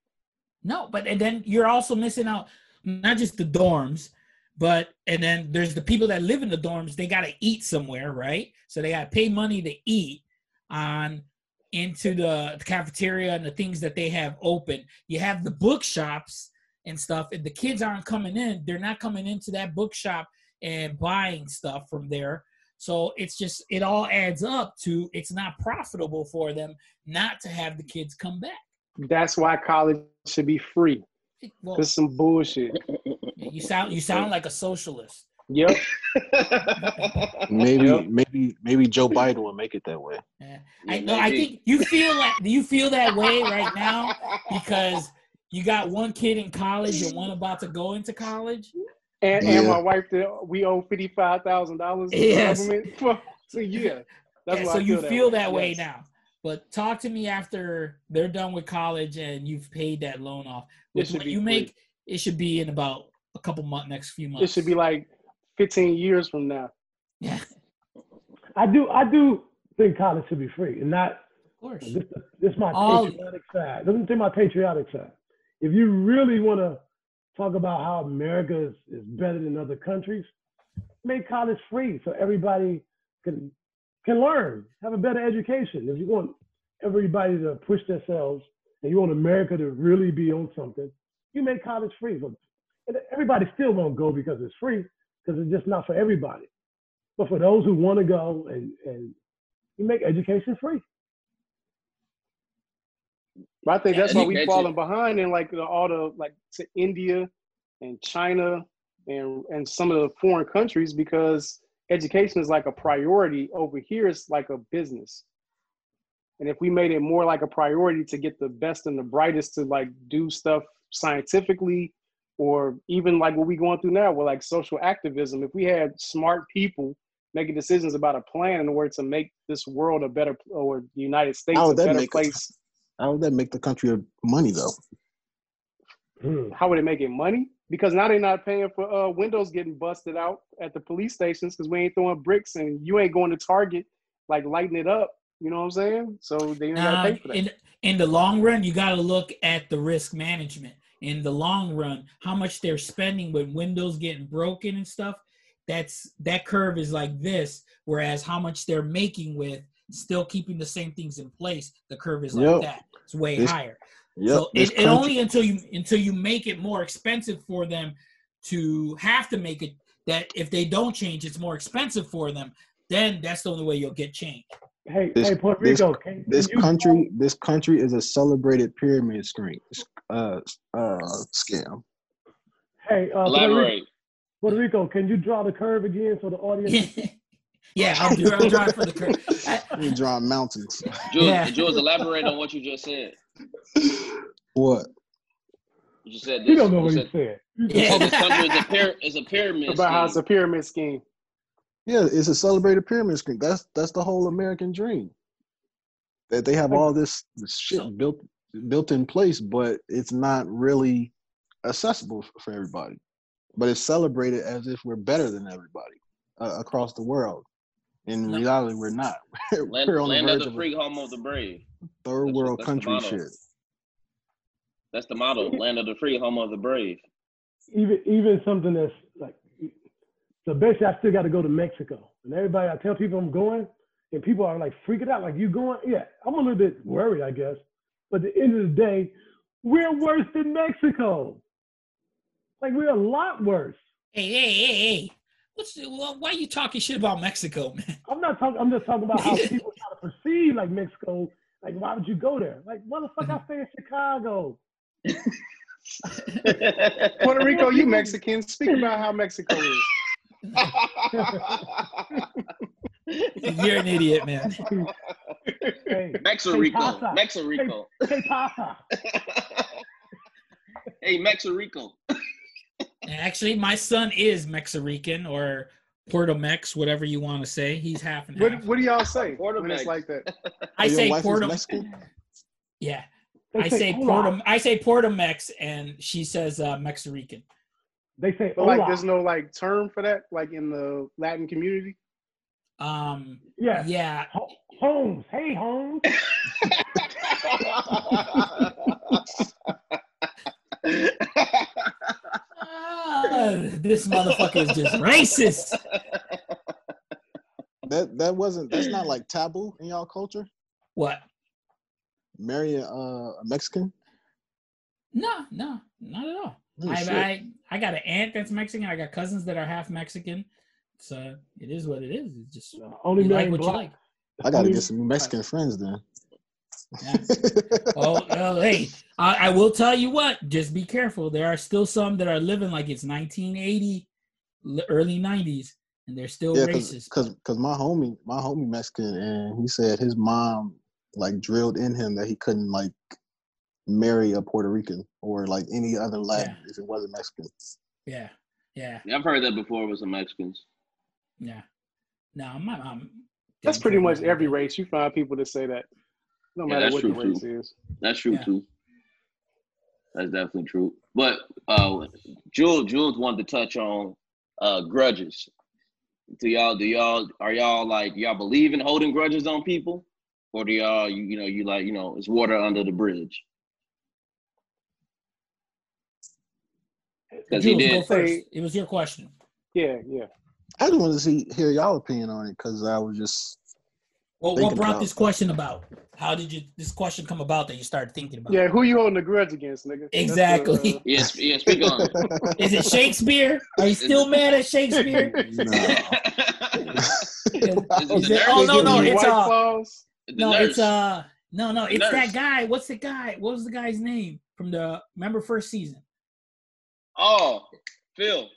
No, but and then you're also missing out not just the dorms, but and then there's the people that live in the dorms. They got to eat somewhere, right? So they got to pay money to eat on into the cafeteria and the things that they have open. You have the bookshops and stuff, and the kids aren't coming in. They're not coming into that bookshop and buying stuff from there. So it's just it all adds up to it's not profitable for them not to have the kids come back. That's why college should be free. Well, This is some bullshit. you sound you sound like a socialist. Yep. Maybe, Yep. maybe, maybe Joe Biden will make it that way. Yeah. I know. I think you feel that. Do you feel that way right now because you got one kid in college and one about to go into college? And, and my wife, did, we owe fifty five thousand dollars to Yes. the government. For, so yeah, that's Yeah, so I you feel that way Yes. now. But talk to me after they're done with college and you've paid that loan off. It With should be you free. make, it should be in about a couple months, next few months. It should be like fifteen years from now. yeah, I do I do think college should be free, and not of course. this. This is my All- patriotic side. Listen to my patriotic side. If you really want to talk about how America is, is better than other countries, make college free so everybody can can learn, have a better education. If you want everybody to push themselves and you want America to really be on something, you make college free. So, everybody still won't go because it's free, because it's just not for everybody. But for those who want to go and, and you make education free. But I think Yeah, that's and why we mentioned- falling behind in like the, all the like to India and China and and some of the foreign countries because education is like a priority over here. It's like a business. And if we made it more like a priority to get the best and the brightest to like do stuff scientifically, or even like what we going through now with like social activism, if we had smart people making decisions about a plan in order to make this world a better or the United States How a better make place. Us? How would that make the country of money though? Hmm. how would it make it money? Because now they're not paying for uh, windows getting busted out at the police stations because we ain't throwing bricks and you ain't going to Target like lighting it up. You know what I'm saying? So they ain't gotta pay for that. in in the long run, you got to look at the risk management. In the long run, how much they're spending with windows getting broken and stuff. That's that curve is like this. Whereas how much they're making with still keeping the same things in place, the curve is like Yep. that. It's way This- higher. Yep. so it, it only until you until you make it more expensive for them to have to make it that if they don't change, it's more expensive for them. Then that's the only way you'll get change. Hey, This- hey, Puerto this- Rico, can, this can you country this country is a celebrated pyramid screen uh uh scam Hey, uh, Puerto Rico, Elaborate. Puerto Rico, can you draw the curve again so the audience? yeah, I'll do. I'll drive for the curve. I- we drawing mountains Jules, Yeah. Jules, elaborate on what you just said. what You just said this. You don't know you what he said, said. Yeah. Oh, this country is a, pyra- is a pyramid. About how it's a pyramid scheme. yeah it's a celebrated pyramid scheme. that's that's the whole american dream that they have all this, this shit So- built built in place but it's not really accessible for everybody but it's celebrated as if we're better than everybody uh, across the world in No. reality we're not Land, we're on the land of verge the of free, home of the brave. third That's- world that's country shit That's the motto. Land of the free, home of the brave. Even even something that's like, so basically, I still got to go to Mexico, and everybody, I tell people I'm going, and people are like freaking out, like you going? Yeah, I'm a little bit worried, I guess. But at the end of the day, we're worse than Mexico. Like we're a lot worse. Hey, hey, hey, hey! What's well, why are you talking shit about Mexico, man? I'm not talking. I'm just talking about how people try to perceive like Mexico. Like, why would you go there? Like, motherfucker, I stay in Chicago. Puerto Rico, you Mexican. Speak about how Mexico is. You're an idiot, man. Hey, Mexico Hey, Mexico hey, pasa. hey, Mexico Rico. Actually, my son is Mexican or Puerto Mex, whatever you want to say. He's half and half. What, what do y'all say Puerto when it's Mex. like that? I say Puerto. Mexican? Yeah, They I say hola. Puerto. I say Puerto Mex, and she says uh, Mexican. They say But like, there's no like term for that, like in the Latin community. Um, yeah. yeah, Ho- Holmes. Hey, Holmes. This motherfucker is just racist. That that wasn't that's not like taboo in y'all culture. What? Marrying uh, a Mexican. No, no, not at all. Oh, I, shit. I I got an aunt that's Mexican. I got cousins that are half Mexican. So it is what it is. It's just you Only like married what you like. I gotta get some Mexican friends then. Yeah. Oh, well, hey, I, I will tell you what. Just be careful. There are still some that are living like it's 1980, early '90s, and they're still Yeah, racist. because because my homie my homie Mexican and he said his mom like drilled in him that he couldn't like marry a Puerto Rican or like any other Latin if it wasn't Mexican. Yeah, yeah, I've heard that before with some Mexicans. yeah. No, my mom. That's didn't pretty much every race. You find people that say that, no matter that's what the true, race too. is. That's true Yeah. too. That's definitely true. But uh Jules Jules wanted to touch on uh grudges. Do y'all do y'all are y'all like y'all believe in holding grudges on people? Or do y'all you, you know you like, you know, it's water under the bridge? Because he Jules, go did first. Say- It was your question. Yeah, yeah. I just wanted to see hear y'all opinion on it because I was just Well, what brought about- this question about? How did you this question come about that you started thinking about? Yeah, who you holding a grudge against, nigga? That's the, Exactly. uh, yes, sp- yeah, speak on it. Is it Shakespeare? Are you still mad at Shakespeare? no. Is Is the it- oh, no, no, it's, uh, no, it's uh no no it's that guy. What's the guy? What was the guy's name from the remember first season? Oh, Phil.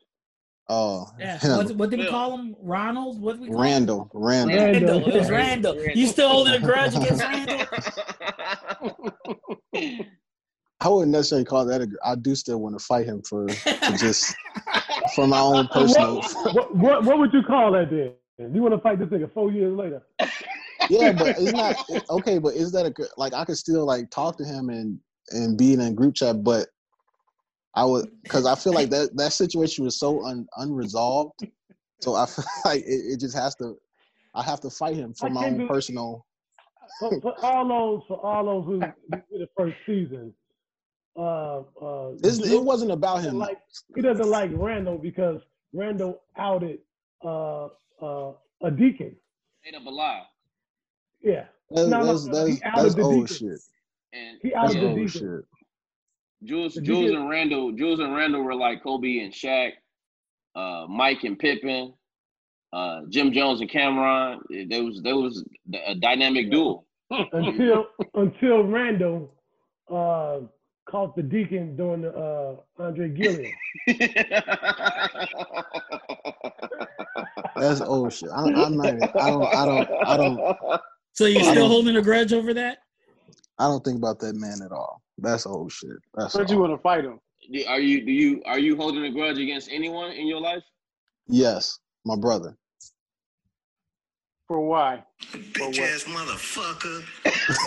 Oh, Yeah. him. What's, what did we call him? Ronald? What did we call him? Randall, Randall. Randall. It was Randall. Randall. You still holding a grudge against Randall? I wouldn't necessarily call that a. gr- I do still want to fight him for, for just for my own personal. What, what what would you call that then? You want to fight this nigga four years later? yeah, but it's not okay. But is that a gr- like I could still like talk to him and and be in a group chat, but I would because I feel like that that situation was so un, unresolved. So I feel like it, it just has to. I have to fight him for I my own believe- personal. For, for all those for all those who who did the first season, uh, uh, It's, Drew it wasn't about him. like he doesn't like Randall because Randall outed uh, uh, a deacon. Made up a lie. Yeah, That's, no, no, that's, no, he that's, outed that's the old deacon. shit. And he That's outed the old deacon. shit. Jules, Did Jules get- and Randall, Jules and Randall were like Kobe and Shaq, uh, Mike and Pippen, uh, Jim Jones and Cam'ron. There was there was a dynamic duel. until until Randall uh, caught the deacon during the uh, Andre Gilliam. That's old shit. I, I'm not. even- I don't. I don't. I don't. So you're still holding a grudge over that? I don't think about that man at all. That's old shit. That's But you want to fight him? Are you do you are you holding a grudge against anyone in your life? yes, my brother. For why? Bitch what? ass motherfucker.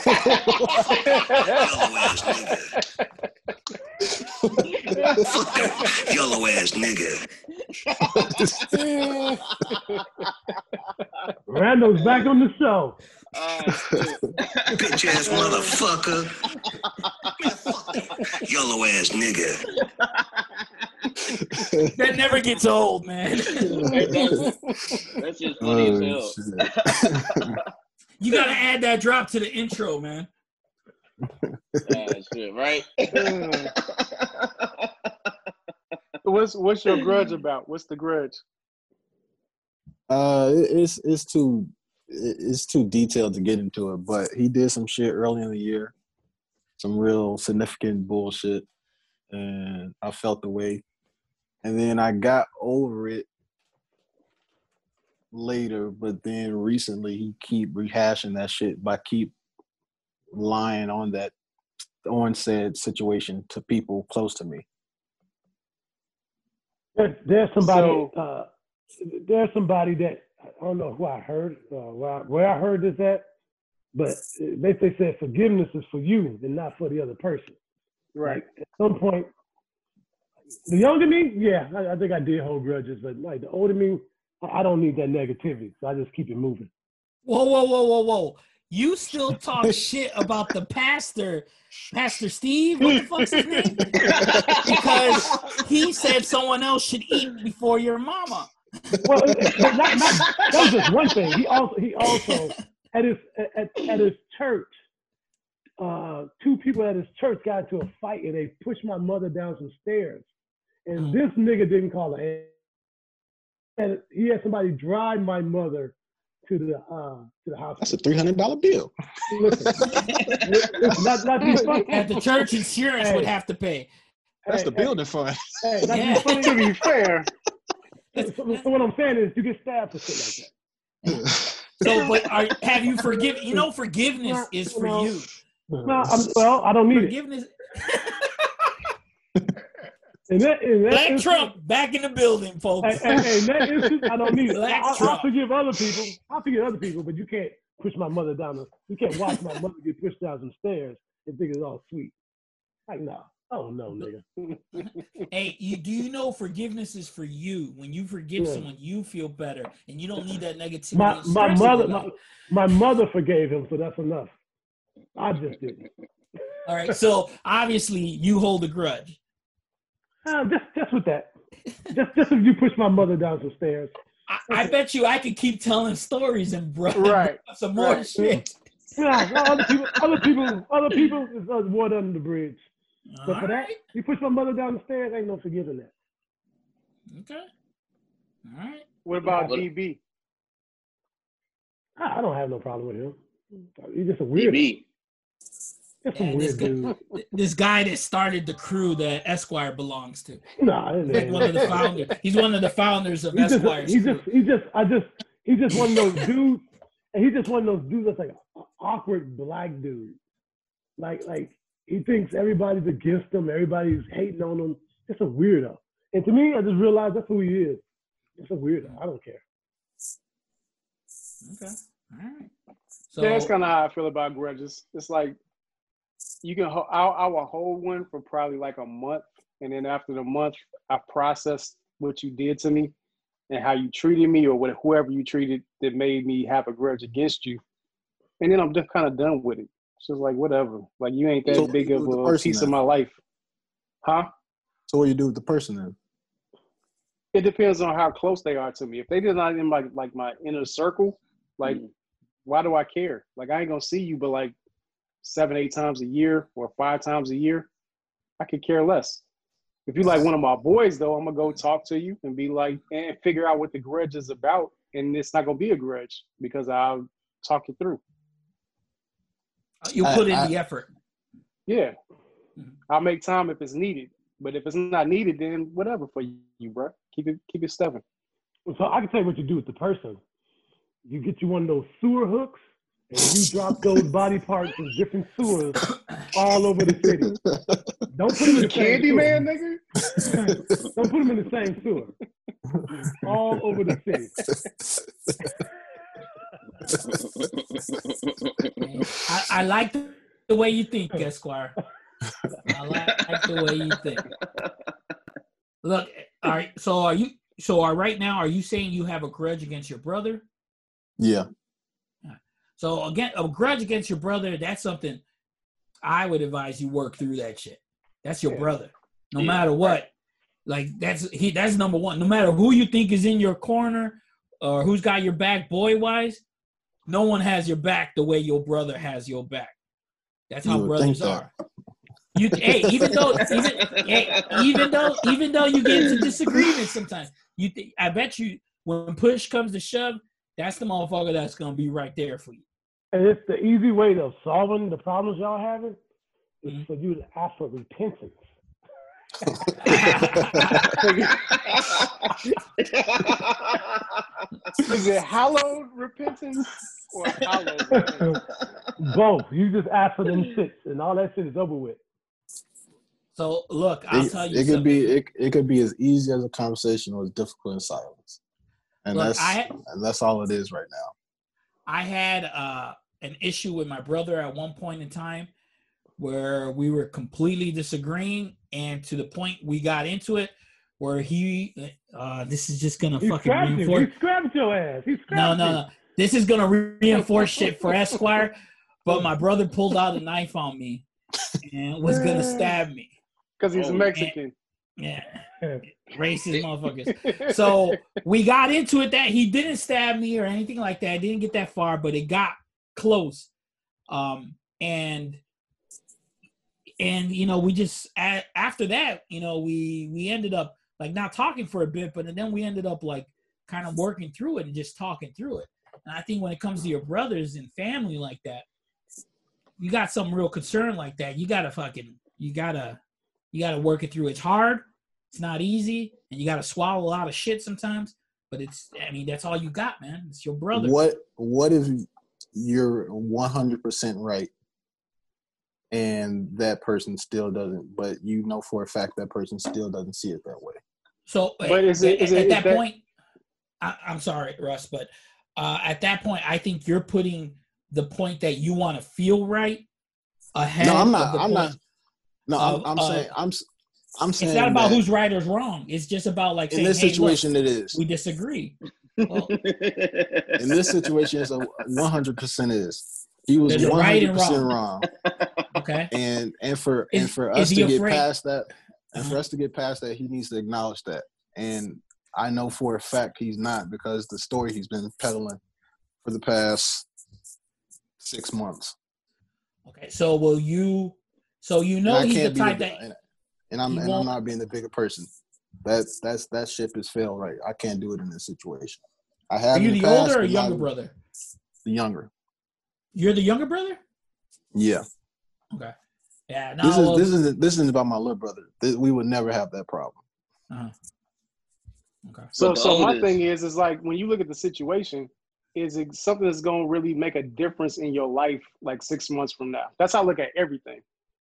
Yellow ass nigga. Fuck that yellow ass nigga. Randall's back on the show. Oh, shit. Bitch ass motherfucker. Man, fuck that yellow ass nigga. That never gets old, man. That's just funny as Oh, hell. You gotta add that drop to the intro, man. Ah, shit, right? What's what's your grudge about? What's the grudge? Uh, it- it's it's too it- it's too detailed to get into it, but he did some shit early in the year, some real significant bullshit, and I felt the way, and then I got over it later, but then recently he keep rehashing that shit by keep lying on that on said situation to people close to me. There's, there's somebody. So- uh, there's somebody that I don't know who I heard uh, where, I, where I heard this at, but they they said forgiveness is for you and not for the other person. Right. Like, at some point, the younger me, yeah, I, I think I did hold grudges, but like the older me, I, I don't need that negativity, so I just keep it moving. Whoa, whoa, whoa, whoa, whoa. You still talk shit about the pastor, Pastor Steve? What the fuck's his name? Because he said someone else should eat before your mama. Well, it- it- not, not, that was just one thing. He also he also at his at, at his church, uh, two people at his church got into a fight and they pushed my mother down some stairs, and this nigga didn't call her. And he had somebody drive my mother to the uh to the hospital. That's a three hundred dollar bill. Listen, it's not not funny. At the church, insurance would have to pay. That's Hey, the hey, building fund. Hey, Yeah. To be fair, so, so what I'm saying is, you get stabbed for shit like that. So, but are, have you forgiven? You know, forgiveness is for No. you. No, I'm, well, I don't need it. Forgiveness. In that, in that Black instance- Trump back in the building, folks. Hey, hey, hey, in that instance, I don't need it. Black I, I'll forgive other people. I'll forgive other people, but you can't push my mother down. The, you can't watch my mother get pushed down some stairs and think it's all sweet. Like, no. Oh, no, nigga. Hey, you, do you know forgiveness is for you? When you forgive Yeah. someone, you feel better, and you don't need that negativity. My, my mother my, my mother forgave him, so that's enough. I just didn't. All right, so obviously you hold a grudge. Uh, just, just with that. Just, just if you push my mother down some stairs. I, I bet you I could keep telling stories and bro, Right. some more Right. shit. Yeah, other people, other people, other people is uh, water under the bridge. But All for that, you push my mother down the stairs, ain't no forgiving that. Okay. All right. What about What- DB? I, I don't have no problem with him. He's just a weird, DB. just Yeah, this weird guy- This guy that started the crew that Esquire belongs to. Nah, it He's ain't. one of the founders. He's one of the founders of He's just, he's crew. just, he's just, I just, he's just one of those dudes, and he's just one of those dudes that's like an awkward black dude. Like, like he thinks everybody's against him, everybody's hating on him. It's a weirdo. And to me, I just realized that's who he is. It's a weirdo. I don't care. Okay. All right. So yeah, that's kind of how I feel about grudges. It's like you can. ho- I'll, I will hold one for probably like a month, and then after the month, I process what you did to me and how you treated me, or what whoever you treated that made me have a grudge against you, and then I'm just kind of done with it. Just like whatever. Like you ain't that So big of do with the a piece then? of my life, huh? So what do you do with the person then? It depends on how close they are to me. If they did not in my like my inner circle, like Mhm. why do I care? Like I ain't gonna see you but like seven, eight times a year or five times a year. I could care less. If you like one of my boys though, I'm gonna go talk to you and be like and figure out what the grudge is about. And it's not gonna be a grudge because I'll talk it through. You I- put in I- the effort. Yeah. Mhm. I'll make time if it's needed. But if it's not needed, then whatever for you, bro. Keep it keep it stepping. So I can tell you what you do with the person. You get you one of those sewer hooks, and you drop those body parts in different sewers all over the city. Don't put them in the same Candy sewer. man, nigga. Don't put them in the same sewer. All over the city. I, I like the, the way you think, Esquire. I like, like the way you think. Look, all right. So are you? So are right now? Are you saying you have a grudge against your brother? Yeah. So again, a grudge against your brother. That's something I would advise you work through that shit. That's your Yeah. brother. No Yeah, matter what. Like that's he. That's number one. No matter who you think is in your corner or who's got your back, boy wise, no one has your back the way your brother has your back. That's how You brothers that. are. You hey, even though even hey, even though even though you get into disagreements sometimes, you th- I bet you when push comes to shove, that's the motherfucker that's gonna be right there for you. And it's the easy way of solving the problems y'all having is Mhm. for you to ask for repentance. Is it hallowed repentance or hallowed? Both. You just ask for them shits, and all that shit is over with. So look, I'll It, tell you it could be it, it could be as easy as a conversation or as difficult as silence. And Look, that's I- and that's all it is right now. I had uh, an issue with my brother at one point in time where we were completely disagreeing, and to the point we got into it where he, uh, this is just gonna He fucking scrapped you. reinforce. He scrapped your ass. He scrapped No, no, no. This is gonna reinforce shit for Esquire. But my brother pulled out a knife on me and was gonna stab me. Because he's Oh, Mexican. Yeah, racist motherfuckers. So we got into it that he didn't stab me or anything like that. I didn't get that far, but it got close. Um, and and you know, we just a- after that, you know, we we ended up like not talking for a bit, but then we ended up like kind of working through it and just talking through it. And I think when it comes to your brothers and family like that, you got some real concern like that. You gotta fucking you gotta you gotta work it through. It's hard It's not easy, and you got to swallow a lot of shit sometimes. But it's, I mean, that's all you got, man. It's your brother. What What if you're 100 percent right, and that person still doesn't? But you know for a fact that person still doesn't see it that way. So, But is it- at, it- at is that, that- point? I, I'm sorry, Russ, but uh, at that point, I think you're putting the point that you want to feel right ahead. No, I'm of not. the I'm not. No, of- I'm, I'm of- saying. I'm. I'm saying. It's not about who's right or wrong. It's just about like in saying, this hey, look, situation. it is. we disagree. Well, in this situation, it's a 100 percent is. He was 100 right percent wrong. wrong. okay. and and for Is- and for us to get past that and for Uh-huh. us to get past that he needs to acknowledge that and i know for a fact he's not because the story he's been peddling for the past six months Okay. So will you? So you know he's the type the, that. and, and i'm and i'm won't- being the bigger person that's that's that ship is failed right i can't do it in this situation i have Are you the past, older or younger brother? the younger You're the younger brother. yeah Okay. Yeah. No. this is well, this isn't this isn't about my little brother This- we would never have that problem uh-huh. Okay. So, But the so my oldest- thing is, is like when you look at the situation, is it something that's going to really make a difference in your life, like six months from now? That's how I look at everything.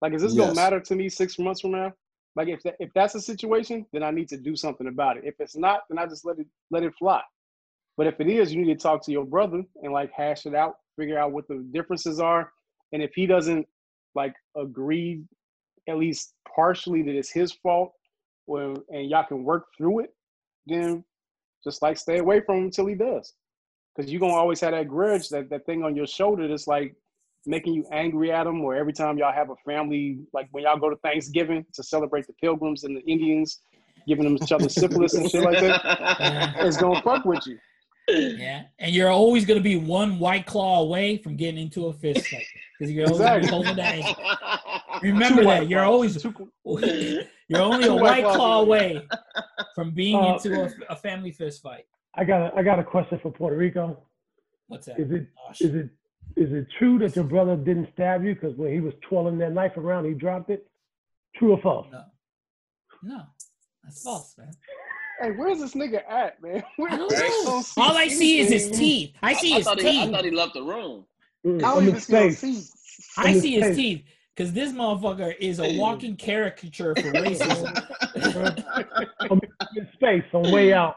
Like, is this gonna matter to me six months from now? Like, if that, if that's a situation, then I need to do something about it. If it's not, then I just let it let it fly. But if it is, you need to talk to your brother and like hash it out, figure out what the differences are, and if he doesn't like agree, at least partially that it's his fault, well, and y'all can work through it, then just like stay away from him until he does. Because you're gonna always have that grudge, that, that thing on your shoulder that's like making you angry at him, or every time y'all have a family, like when y'all go to Thanksgiving to celebrate the pilgrims and the Indians, giving them each other syphilis and shit like that, it's gonna fuck with you. Yeah, and you're always going to be one white claw away from getting into a fist fight because you're always Exactly. holding that. Remember Two that you're claws. always Two- you're only a Two white white claw away. away from being Uh, into a, a family fist fight. I got a, I got a question for Puerto Rico. What's that? Is it oh, is it is it true that your brother didn't stab you because when he was twirling that knife around, he dropped it? True or false? No, no, that's false, man. Hey, where's this nigga at, man? Where, I I see All I see is his teeth. I see I, his thought he, I teeth. thought he left the room. Mm, I don't even see no face. teeth. I his see his face. teeth because this motherfucker is a walking caricature for racism. on his face on way out.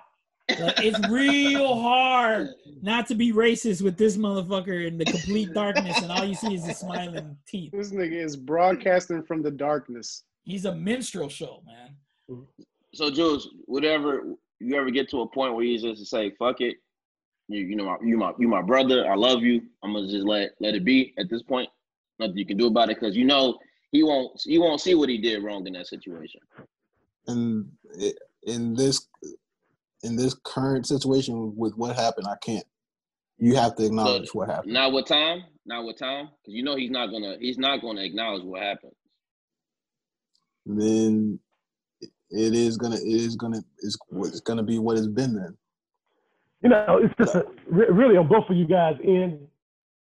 Like, it's real hard not to be racist with this motherfucker in the complete darkness, and all you see is his smiling teeth. This nigga is broadcasting from the darkness. He's a minstrel show, man. So Jules, whatever you ever get to a point where you just to say, "Fuck it," you you know my, you my you my brother. I love you. I'm gonna just let let it be at this point. Nothing you can do about it because you know he won't he won't see what he did wrong in that situation. and in this in this current situation with what happened, I can't. You have to acknowledge what happened. Not with time, not with time, because you know he's not gonna he's not gonna acknowledge what happened. Then it is gonna it is gonna it's, it's gonna be what it's been then. You know, it's just a, really on both of you guys' end.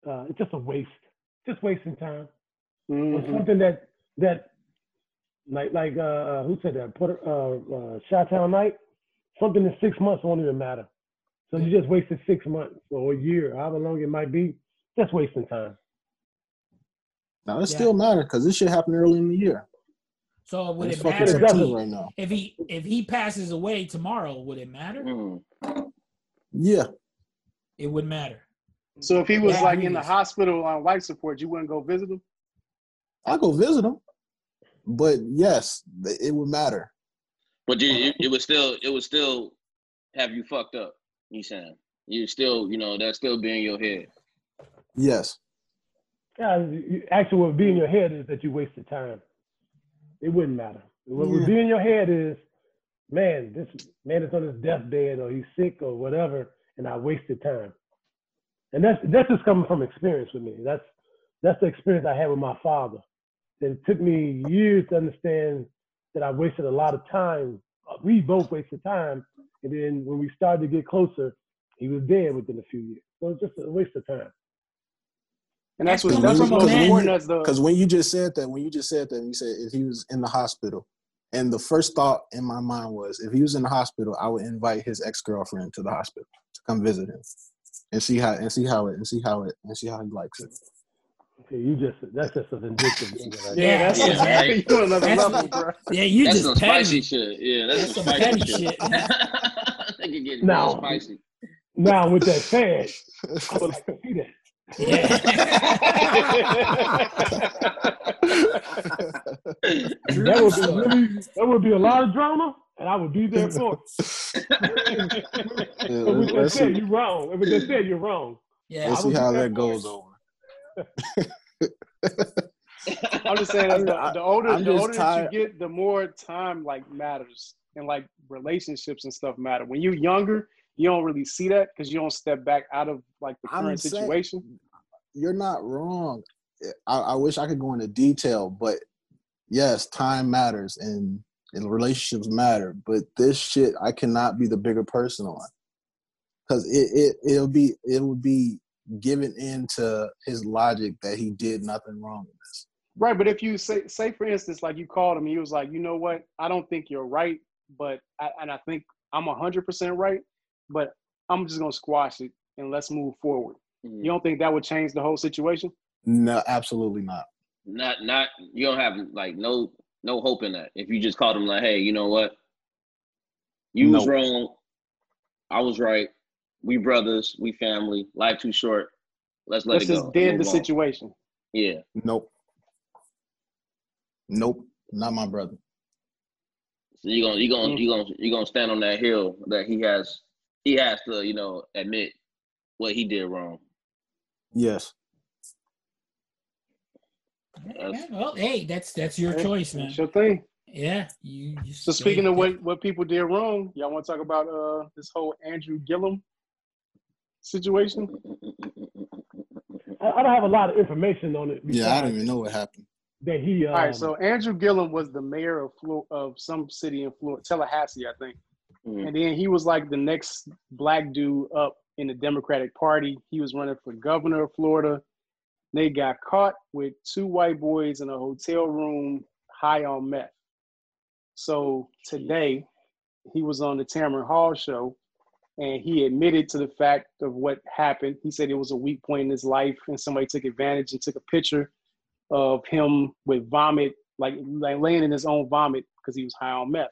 Uh, it's just a waste, just wasting time. on Mhm. something that that like like uh, uh who said that Puerto uh, uh Chitown Knight something in six months won't even matter so you just wasted six months or a year however long it might be just wasting time Now it Yeah. still matter because this shit happened early in the year. So would It's it matter if he, right now. if he if he passes away tomorrow? Would it matter? Mm. Yeah, It would matter. So if he was Yeah, like he in the hospital on life support, you wouldn't go visit him? I go visit him, but yes, it would matter. But you, it, it would still it would still have you fucked up. You saying you still you know that still be in your head. Yes, yeah you- you- actually what would be in your head is that you wasted time it wouldn't matter what would be in your head is man this man is on his deathbed or he's sick or whatever and i wasted time and that's that's just coming from experience with me that's that's the experience i had with my father and it took me years to understand that I wasted a lot of time. We both wasted time, and then when we started to get closer, he was dead within a few years. So it's just a waste of time. And that's That's what that's what's most important as the because when you just said that, when you just said that, you said if he was in the hospital And the first thought in my mind was, if he was in the hospital, I would invite his ex girlfriend to the hospital to come visit him and see how and see how it and see how it and see how he likes it. Okay, you just that's just a vindictive nigga right Yeah, that's Yeah, right. you on another That's- level, bro. Yeah, you That's just some spicy shit. Yeah, that's, That's some some spicy petty shit. shit. Nigga getting No. spicy. Now with that said, I would like to see that. Yeah. That would be really that would be a lot of drama, and I would be there for it. Yeah, But with that said, you're wrong. And with that said, you're wrong. yeah. let's see how that goes it. over. I'm just saying, that the, the older I'm the older that tired- you get, the more time like matters and like relationships and stuff matter. When you're younger, you don't really see that because you don't step back out of like the current saying- situation. You're not wrong. I, I wish I could go into detail, but yes, time matters and, and relationships matter. But this shit, I cannot be the bigger person on because it, it it'll be it would be given into his logic that he did nothing wrong with this. Right, but if you say say for instance, like you called him, he was like, you know what, I don't think you're right, but I, and I think I'm hundred percent right, but I'm just gonna squash it and let's move forward. Mm. You don't think that would change the whole situation? No, absolutely not. Not, not. You don't have like no, no hope in that. If you just called him like, hey, you know what? You was wrong. I was right. We brothers. We family. Life too short. Let's let Let's it go. just and dead the on. situation. Yeah. Nope. Nope. Not my brother. So you gonna you gonna Mm. you gonna you gonna stand on that hill that he has he has to you know admit what he did wrong. Yes. Yeah, well, hey, that's that's your Hey, choice, man. That's your thing. Yeah, you. you So speaking hey, of what, what people did wrong, y'all want to talk about uh this whole Andrew Gillum situation? I, I don't have a lot of information on it. Yeah, I don't even know what happened. That he. Um, All right, so Andrew Gillum was the mayor of Flo- of some city in Florida, Tallahassee, I think. Mhm. And then he was like the next black dude up in the Democratic Party. He was running for governor of Florida. They got caught with two white boys in a hotel room high on meth. So today, he was on the Tamron Hall show and he admitted to the fact of what happened. He said it was a weak point in his life and somebody took advantage and took a picture of him with vomit, like, like laying in his own vomit because he was high on meth.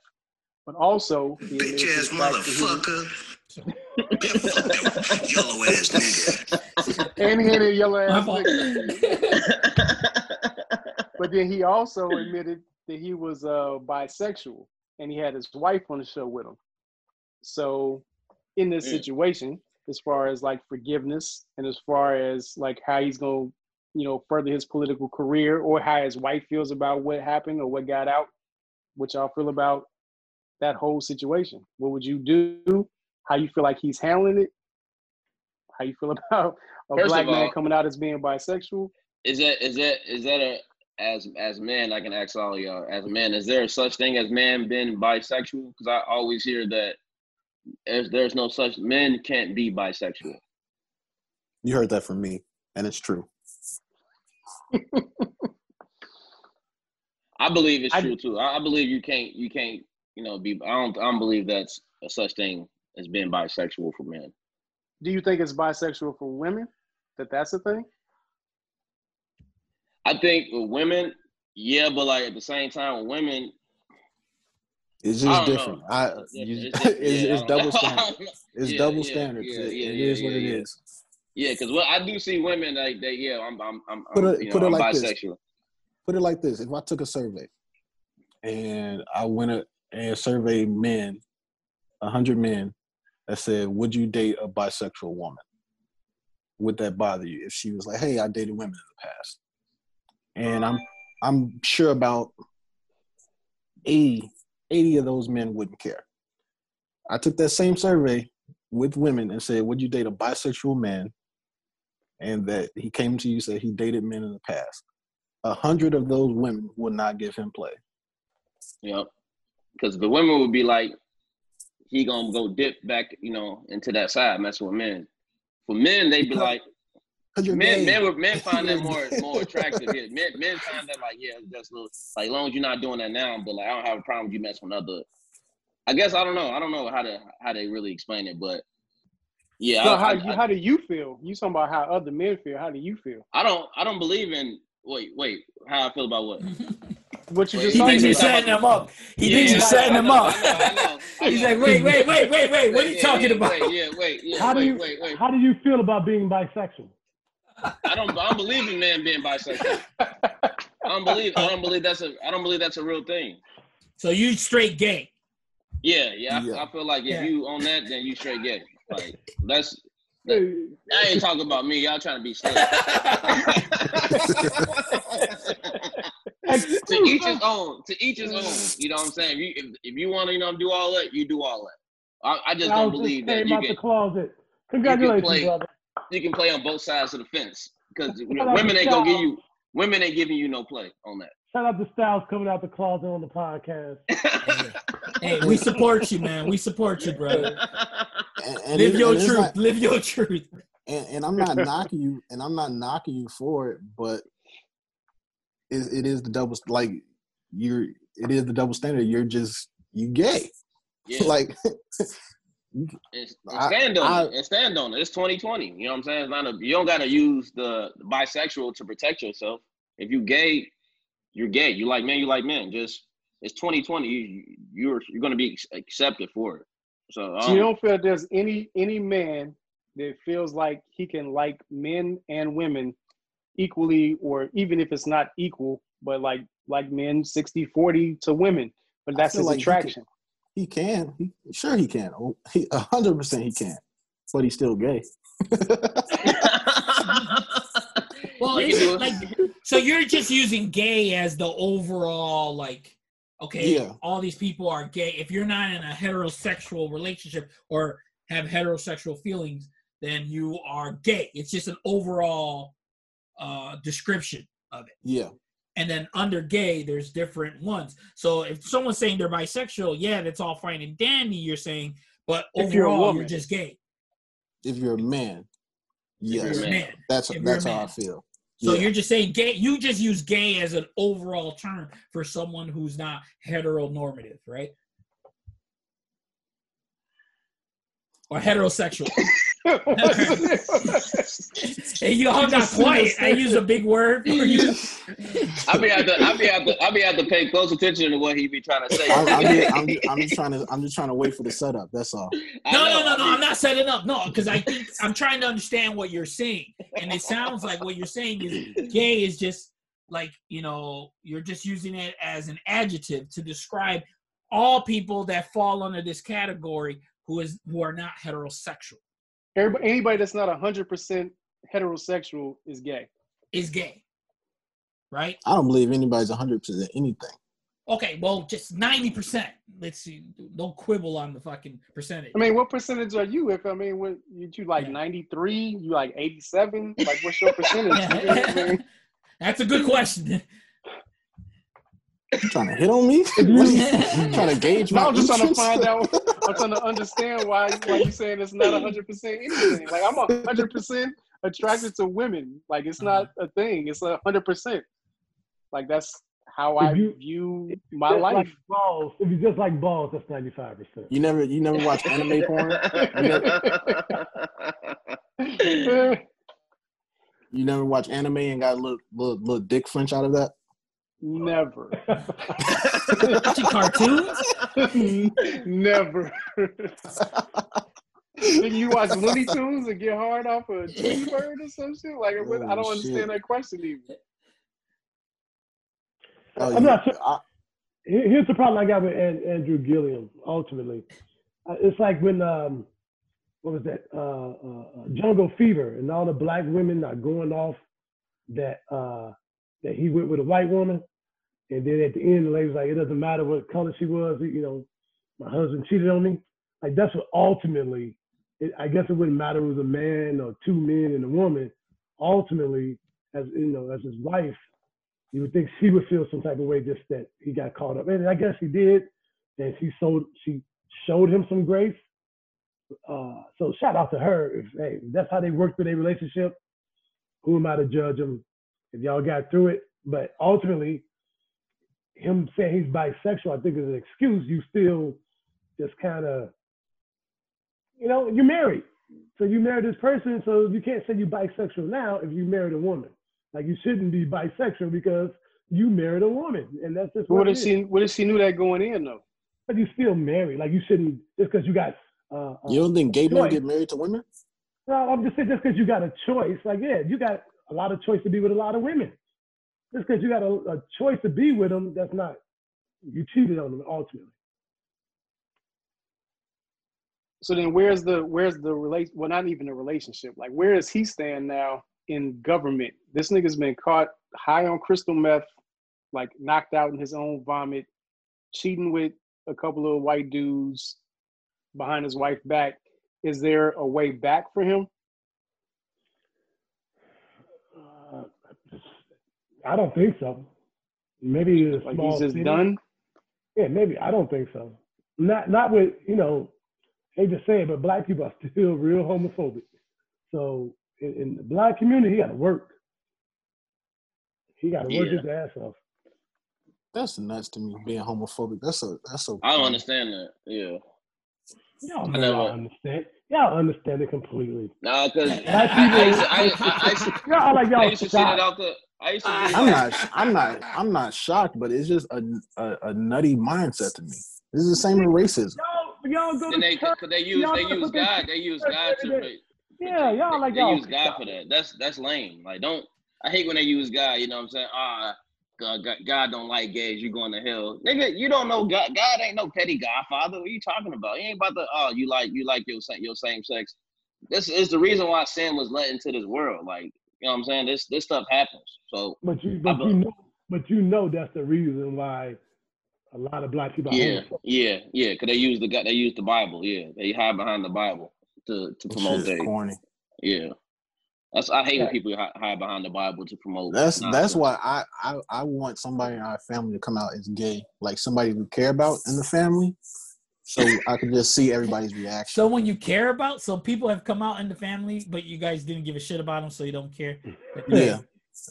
But also, he Bitch ass the fact that he was- motherfucker. Yeah, fuck that yellow ass nigga. and he had a yellow My ass fault. nigga. But then he also admitted that he was uh, bisexual and he had his wife on the show with him. So, in this Mm. situation, as far as like forgiveness and as far as like how he's going to, you know, further his political career or how his wife feels about what happened or what got out, what y'all feel about that whole situation. What would you do? How you feel like he's handling it? How you feel about a First black of man coming out as being bisexual? Is that is that is that a as as man? I can ask all y'all as a man is there such thing as man being bisexual? Because I always hear that there's there's no such men can't be bisexual. You heard that from me, and it's true. I believe it's I- true too. I, I believe you can't you can't you know be. I don't I don't believe that's a such thing as being bisexual for men. Do you think it's bisexual for women? That that's a thing? I think with women, yeah, but like at the same time, with women, It's just don't different. know. I it's, you, different. it's, It's. Yeah, it's double standard. It's Yeah, double yeah, standards. yeah, yeah, it yeah, is what yeah, it yeah. is. Yeah, because well, I do see women like they. Yeah, I'm I'm I'm, Put I'm, it- you put it I'm like this. Put it like this: If I took a survey, and I went a, and surveyed men, a hundred men, that said, "Would you date a bisexual woman?" Would that bother you if she was like, "Hey, I dated women in the past," and I'm I'm sure about 80, 80 of those men wouldn't care. I took that same survey with women and said, "Would you date a bisexual man?" And that he came to you said he dated men in the past. A hundred of those women would not give him play. Know, because the women would be like, he gonna go dip back, you know, into that side, messing with men. For men, they'd be like, Cause Men, gay. men, would- men find that more more attractive. Yeah, men, men find that like, yeah, that's little, like, as long as you're not doing that now, but like, I don't have a problem with you messing with other. I guess I don't know. I don't know how to how they really explain it, but yeah, So I, how I, you, I, how do you feel? You talking about how other men feel? How do you feel? I don't I don't believe in. Wait, wait, how I feel about what? What you Wait, just He thinks you're setting him up. He Yeah, thinks you're setting I him up. I know, I know, I He's like, wait, wait, wait, wait, wait. What are you talking yeah, about? Wait, yeah, wait, yeah, How do you wait, wait. how do you feel about being bisexual? I don't I don't believe in men being bisexual. I don't believe I don't believe that's a I don't believe that's a real thing. So you straight gay. Yeah, yeah. I, Yeah. I feel like if Yeah. you own that, then you straight gay. Like that's I ain't talking about me. Y'all trying to be slick. to each his own. To each his own. Mm. You know what I'm saying? If you if, if you want to, you know, do all that, you do all that. I, I just I don't was believe just that came you out the can closet. Congratulations, play- brother. you can play on both sides of the fence because women ain't gonna give you women ain't giving you no play on that. Shout out to Styles coming out the closet on the podcast. hey, we support you, man. We support you, brother. And, and Live it- your and it's truth. not- Live your truth. and, and I'm not knocking you, and I'm not knocking you for it, but it, it is the double like you're. It is the double standard. You're just you gay. yeah. like And, and I- stand on I- it. And stand on it. It's 2020. You know what I'm saying? It's not a, you don't got to use the, the bisexual to protect yourself. If you gay, you're gay. You like men, you like men. Just it's 2020. You, you're you're gonna be accepted for it. So, So um, you don't feel there's any any man that feels like he can like men and women equally, or even if it's not equal, but like like men 60 40 to women, but that's his like he could- attraction. he can. He sure he can. Oh, He a hundred percent he can, but he's still gay. Well, You it's can do it. like so you're just using gay as the overall like okay, Yeah. all these people are gay. If you're not in a heterosexual relationship or have heterosexual feelings, then you are gay. It's just an overall uh description of it. Yeah, And then under gay, there's different ones. So if someone's saying they're bisexual, yeah, that's all fine and dandy. You're saying, but If you're a overall, you're, just gay. if you're a man, You're yes, a man. that's if you're that's a how I feel. So yeah. you're just saying gay. You just use gay as an overall term for someone who's not heteronormative, right? Or heterosexual. hey, you all got quiet. I use a big word for you. I be at the I be at the I be at to pay close attention to what he be trying to say. I'm, I'm, just, I'm, just, I'm just trying to I'm just trying to wait for the setup. That's all. No, know, no, no, I no. be- I'm not setting up. No, because I think I'm trying to understand what you're saying, and it sounds like what you're saying is gay is just like you know you're just using it as an adjective to describe all people that fall under this category who is who are not heterosexual Everybody, anybody that's not hundred percent heterosexual is gay. is gay, right? I don't believe anybody's 100 percent anything. Okay, well, just ninety percent. Let's see. Don't quibble on the fucking percentage. I mean, what percentage are you? If I mean, what you, you like Yeah. ninety three? You like eighty seven? Like, what's your percentage? You know what I mean? That's a good question. You trying to hit on me? You, you trying to gauge my No, I'm just trying to find out. I'm trying to understand why why you saying it's not hundred percent anything. Like I'm hundred percent attracted to women. Like it's not a thing. It's hundred percent. Like that's how I you- view my life. Like balls. If you just like balls, that's ninety five percent. You never you never watch anime porn? You never watch anime and got a little little, little dick flinch out of that? Never. Watching cartoons? Never. Think you watch Looney Tunes and get hard off a Tweety bird or some shit? Like, what- I don't Oh, understand that question even. Oh, I'm you- not sure. I- Here's the problem I got with An- Andrew Gillum. Ultimately, Uh, it's like when um, what was that? Uh, uh, uh, Jungle Fever, and all the black women are going off that uh, that he went with a white woman, and then at the end, the lady was like, "It doesn't matter what color she was. You know, my husband cheated on me." Like that's what ultimately. It, I guess it wouldn't matter if it was a man or two men and a woman. Ultimately, as you know, as his wife, you would think she would feel some type of way just that he got caught up. And I guess he did. And she showed she showed him some grace. Uh, so shout out to her. If, hey, if that's how they worked through their relationship. who am I to judge them? if y'all got through it? But ultimately, him saying he's bisexual, I think is an excuse. You still just kind of, you know, you're married. So you married this person, so you can't say you're bisexual now if you married a woman. Like you shouldn't be bisexual because you married a woman, and that's just What what if it is. she what if she knew that going in though? But you still married. Like you shouldn't just because you got. Uh, uh, You don't think gay men get married to women? No, I'm just saying just because you got a choice. Like yeah, you got a lot of choice to be with a lot of women. Just because you got a, a choice to be with them, that's not you cheated on them ultimately. So then where's the where's the relate well not even a relationship. Like where is he stand now in government? This nigga's been caught high on crystal meth, like knocked out in his own vomit, cheating with a couple of white dudes behind his wife's back. Is there a way back for him? I don't think so. Maybe a Like small he's just city. done? Yeah, maybe. I don't think so. Not not with you know. Hate to say it, but black people are still real homophobic. So in, in the black community, he got to work. He got to work Yeah. his ass off. That's nuts to me. Being homophobic. That's a that's a. I don't understand that. Yeah. Y'all I never- y'all understand. Y'all understand it completely. Nah, cause I, Black I, used to, I, people- I, I, used to, Y'all like I y'all used to see that shocked. out there. I used to be I'm not. I'm not. I'm not shocked, but it's just a, a, a nutty mindset to me. This is the same with racism. Y'all, y'all go to they, church. they use Y'all they gotta use God. They use God to. every day. for- Yeah, y'all like they y'all use God for that. That's that's lame. Like don't. I hate when they use God. You know what I'm saying? Ah, God, God, God don't like gays. You're going to hell, nigga? You don't know God. God ain't no petty Godfather. What are you talking about? He ain't about to. Oh, you like you like your your same sex. This is the reason why sin was let into this world. Like you know what I'm saying? This this stuff happens. So But you, but you know, but you know that's the reason why a lot of black people yeah, yeah, yeah. Cause they use the God. They use the Bible. Yeah, they hide behind the Bible to to promote shit is their corny. Yeah, that's I hate when people hide behind the Bible to promote. That's that's nonsense. why I, I I want somebody in our family to come out as gay, like somebody we care about in the family, so I can just see everybody's reaction. Someone you care about. So people have come out in the family, but you guys didn't give a shit about them, so you don't care. Yeah,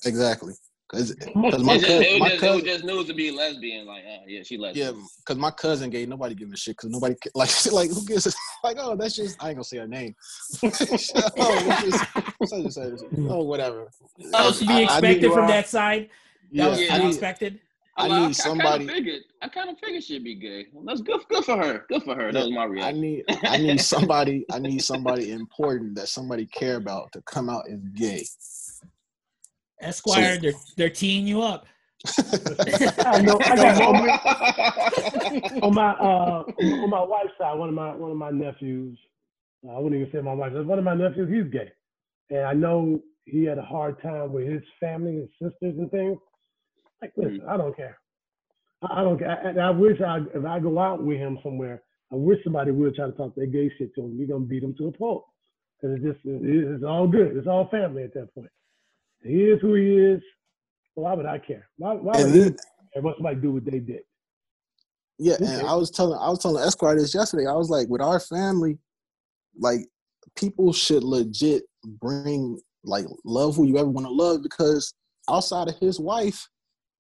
exactly. Cause, 'cause my It's just, cousin, it, my was just, it was cousin, just news to be lesbian. Like, uh, yeah, she yeah, cause my cousin gay. Nobody giving a shit. Cause nobody like like who gives a like oh that's just I ain't gonna say her name. oh, that's just such and such. Oh whatever. Oh, And to I- be I expected from that side. That Yeah, was Yeah. to I expected. I like, need I, somebody. I kind of figured. I kind of figured she'd be gay. That's good. Good for her. Good for her. That was my reaction. I need I need somebody I need somebody important that somebody care about to come out as gay. Esquire, they're they're teeing you up. I know. I got on my, on my uh on my wife's side, one of my one of my nephews. I wouldn't even say my wife. One of my nephews, he's gay, and I know he had a hard time with his family, his sisters, and things. Like, listen, I don't care. I, I don't care. And I wish I, if I go out with him somewhere, I wish somebody would try to talk that gay shit to him. We're gonna beat him to a pulp, because it's just it's all good. It's all family at that point. He is who he is. Why would I care? Why, why And would then- he care what somebody do what they did? Yeah, Okay. and I was telling I was telling Esquire this yesterday. I was like, with our family, like people should legit bring like love who you ever want to love because outside of his wife,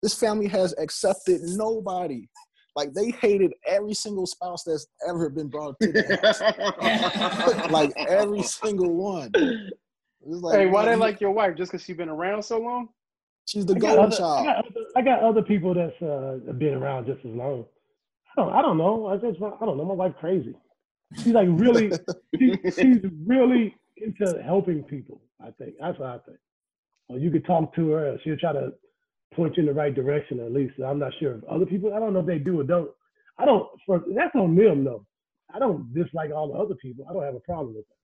this family has accepted nobody. Like they hated every single spouse that's ever been brought to the house. like every single one. It's like, Hey, why they man, like your wife? Just because she's been around so long? she's the I golden other, I, child. got other, I got other people that's uh, been around just as long. I don't, I don't know. I just, I don't know. My wife crazy. She's like really, she, she's really into helping people. I think that's what I think. Or you could talk to her, she'll try to point you in the right direction. At least I'm not sure if other people. I don't know if they do or don't. I don't. For, that's on them though. I don't dislike all the other people. I don't have a problem with that.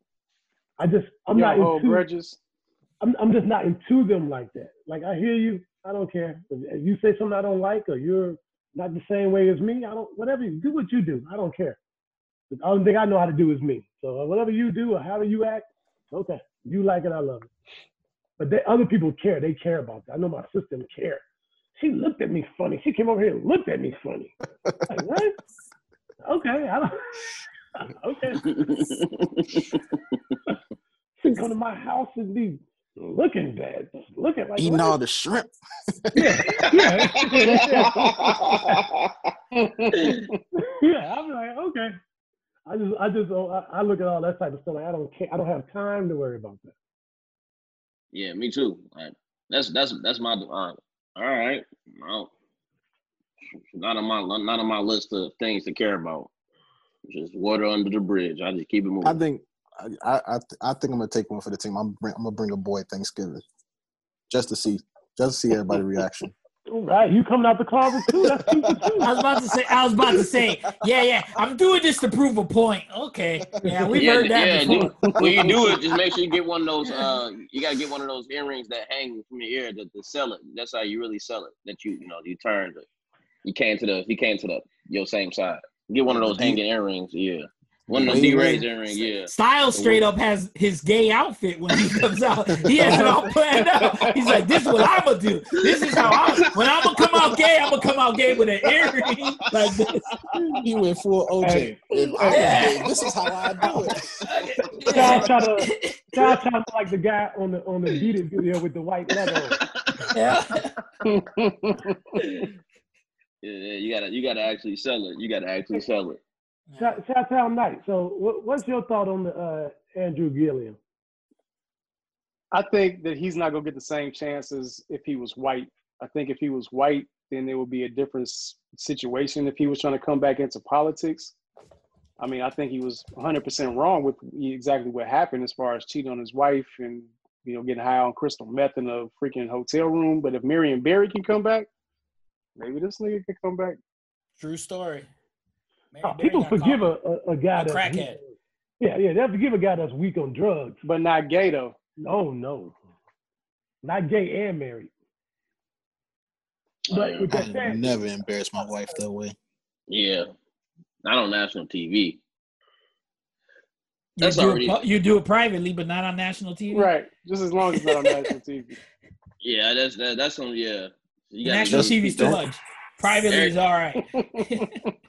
I just, I'm You not into. grudges. I'm I'm just not into them like that. Like I hear you, I don't care. If if you say something I don't like, or you're not the same way as me, I don't. Whatever you do, what you do, I don't care. The only thing I know how to do is me. So uh, whatever you do or however you act, okay. You like it, I love it. But they, other people care. They care about that. I know my sister care. She looked at me funny. She came over here and looked at me funny. Like what? Okay, I don't. okay. She come to my house and be looking bad, looking like Eating what? all the shrimp. yeah, yeah, yeah. I'm like, okay. I just, I just, oh, I, I look at all that type of stuff. Like, I don't care. I don't have time to worry about that. Yeah, me too. Like that's that's that's my uh, all right. Well, not on my not on my list of things to care about. Just water under the bridge. I just keep it moving. I think I I I, th- I think I'm gonna take one for the team. I'm bring, I'm gonna bring a boy Thanksgiving, just to see just to see everybody's reaction. All right, you coming out the closet too? That's stupid too. I was about to say. I was about to say. Yeah, yeah. I'm doing this to prove a point. Okay. Yeah, we've yeah, heard that yeah. before. do- when you do it, just make sure you get one of those. Uh, you gotta get one of those earrings that hang from your ear to, to sell it. That's how you really sell it. That you you know you turn the, you came to the you came to the your same side. Get one of those hanging earrings. Yeah, one of those D-Ray's earrings. Yeah. Styles straight up has his gay outfit when he comes out. He has it all planned out. He's like, "This is what I'm gonna do. This is how I'm. When I'm gonna come out gay, I'm gonna come out gay with an earring like this." He went full OJ. Hey. If I this is how I do it. Child try to, child try to like the guy on the on the Beat It video with the white leather. Yeah. Yeah, yeah, you gotta you gotta actually sell it. You gotta actually sell it. Shout shout out night. So, what, what's your thought on the uh, Andrew Gillum? I think that he's not gonna get the same chances if he was white. I think if he was white, then there would be a different situation if he was trying to come back into politics. I mean, I think he was 100% wrong with exactly what happened as far as cheating on his wife and you know getting high on crystal meth in a freaking hotel room. But if Marion Barry can come back, maybe this nigga can come back. True story. Oh, people forgive a, a, a guy A that's crackhead. weak. Yeah, yeah, they forgive a guy that's weak on drugs. But not gay though. No, no, not gay and married. But yeah. I that said, never embarrass my wife that way. Yeah, not on national TV. You That's do, already- it, you do it privately, but not on national TV. Right. Just as long as it's not on national TV. Yeah, that's that, that's some yeah. You gotta National do- TV's too much. Privately is all right.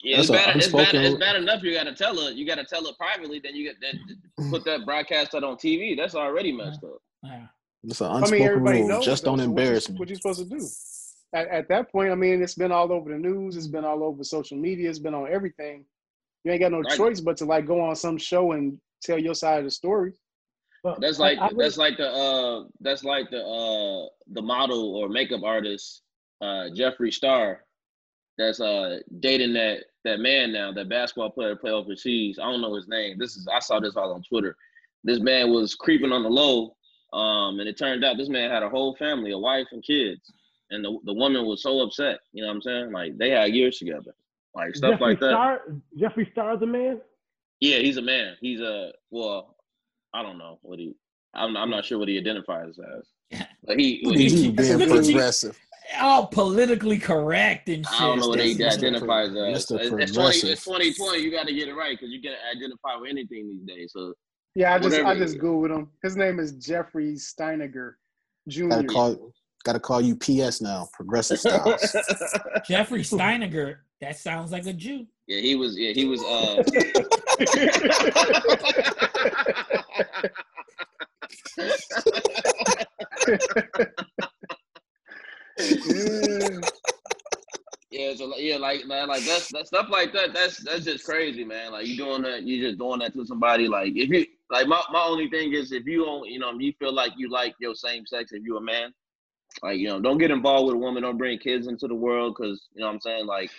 Yeah, it's bad, it's bad. It's bad enough. You gotta tell her. You gotta tell her privately. Then you get then put that broadcast that on TV. That's already messed up. Yeah. It's an I unspoken mean, everybody rule. knows. Just don't so what you- embarrass me. What you supposed to do? At, at that point, I mean, it's been all over the news. It's been all over social media. It's been on everything. You ain't got no Right. choice but to like go on some show and tell your side of the story. But That's like I would- that's like the uh that's like the uh the model or makeup artist uh Jeffree Star that's uh dating that that man now that basketball player play overseas. I don't know his name. This is I saw this all on Twitter. This man was creeping on the low, um, and it turned out this man had a whole family, a wife and kids, and the the woman was so upset. You know what I'm saying? Like they had years together, like stuff Jeffree like that. Star, Jeffree Star's a man. Yeah, he's a man. He's a well, I don't know what he. I'm I'm not sure what he identifies as, but he. Look he you being Look at you. progressive. All politically correct and shit. I don't know what he Mr. identifies Pro- as. Mr. It's, it's 20, it's 2020. You got to get it right because you can identify with anything these days. So Yeah, I just Whatever I just is. googled him. His name is Jeffrey Steininger Jr. Gotta call, gotta call you PS now. Progressive styles. Jeffrey Steininger. That sounds like a Jew. yeah, he was. Yeah, he was. Uh, yeah. So like- yeah, like man, like that's that stuff like that. That's that's just crazy, man. Like you doing that, you just doing that to somebody. Like if you like, my my only thing is if you don't, you know, you feel like you like your same sex. If you're a man, like you know, don't get involved with a woman. Don't bring kids into the world because you know what I'm saying. Like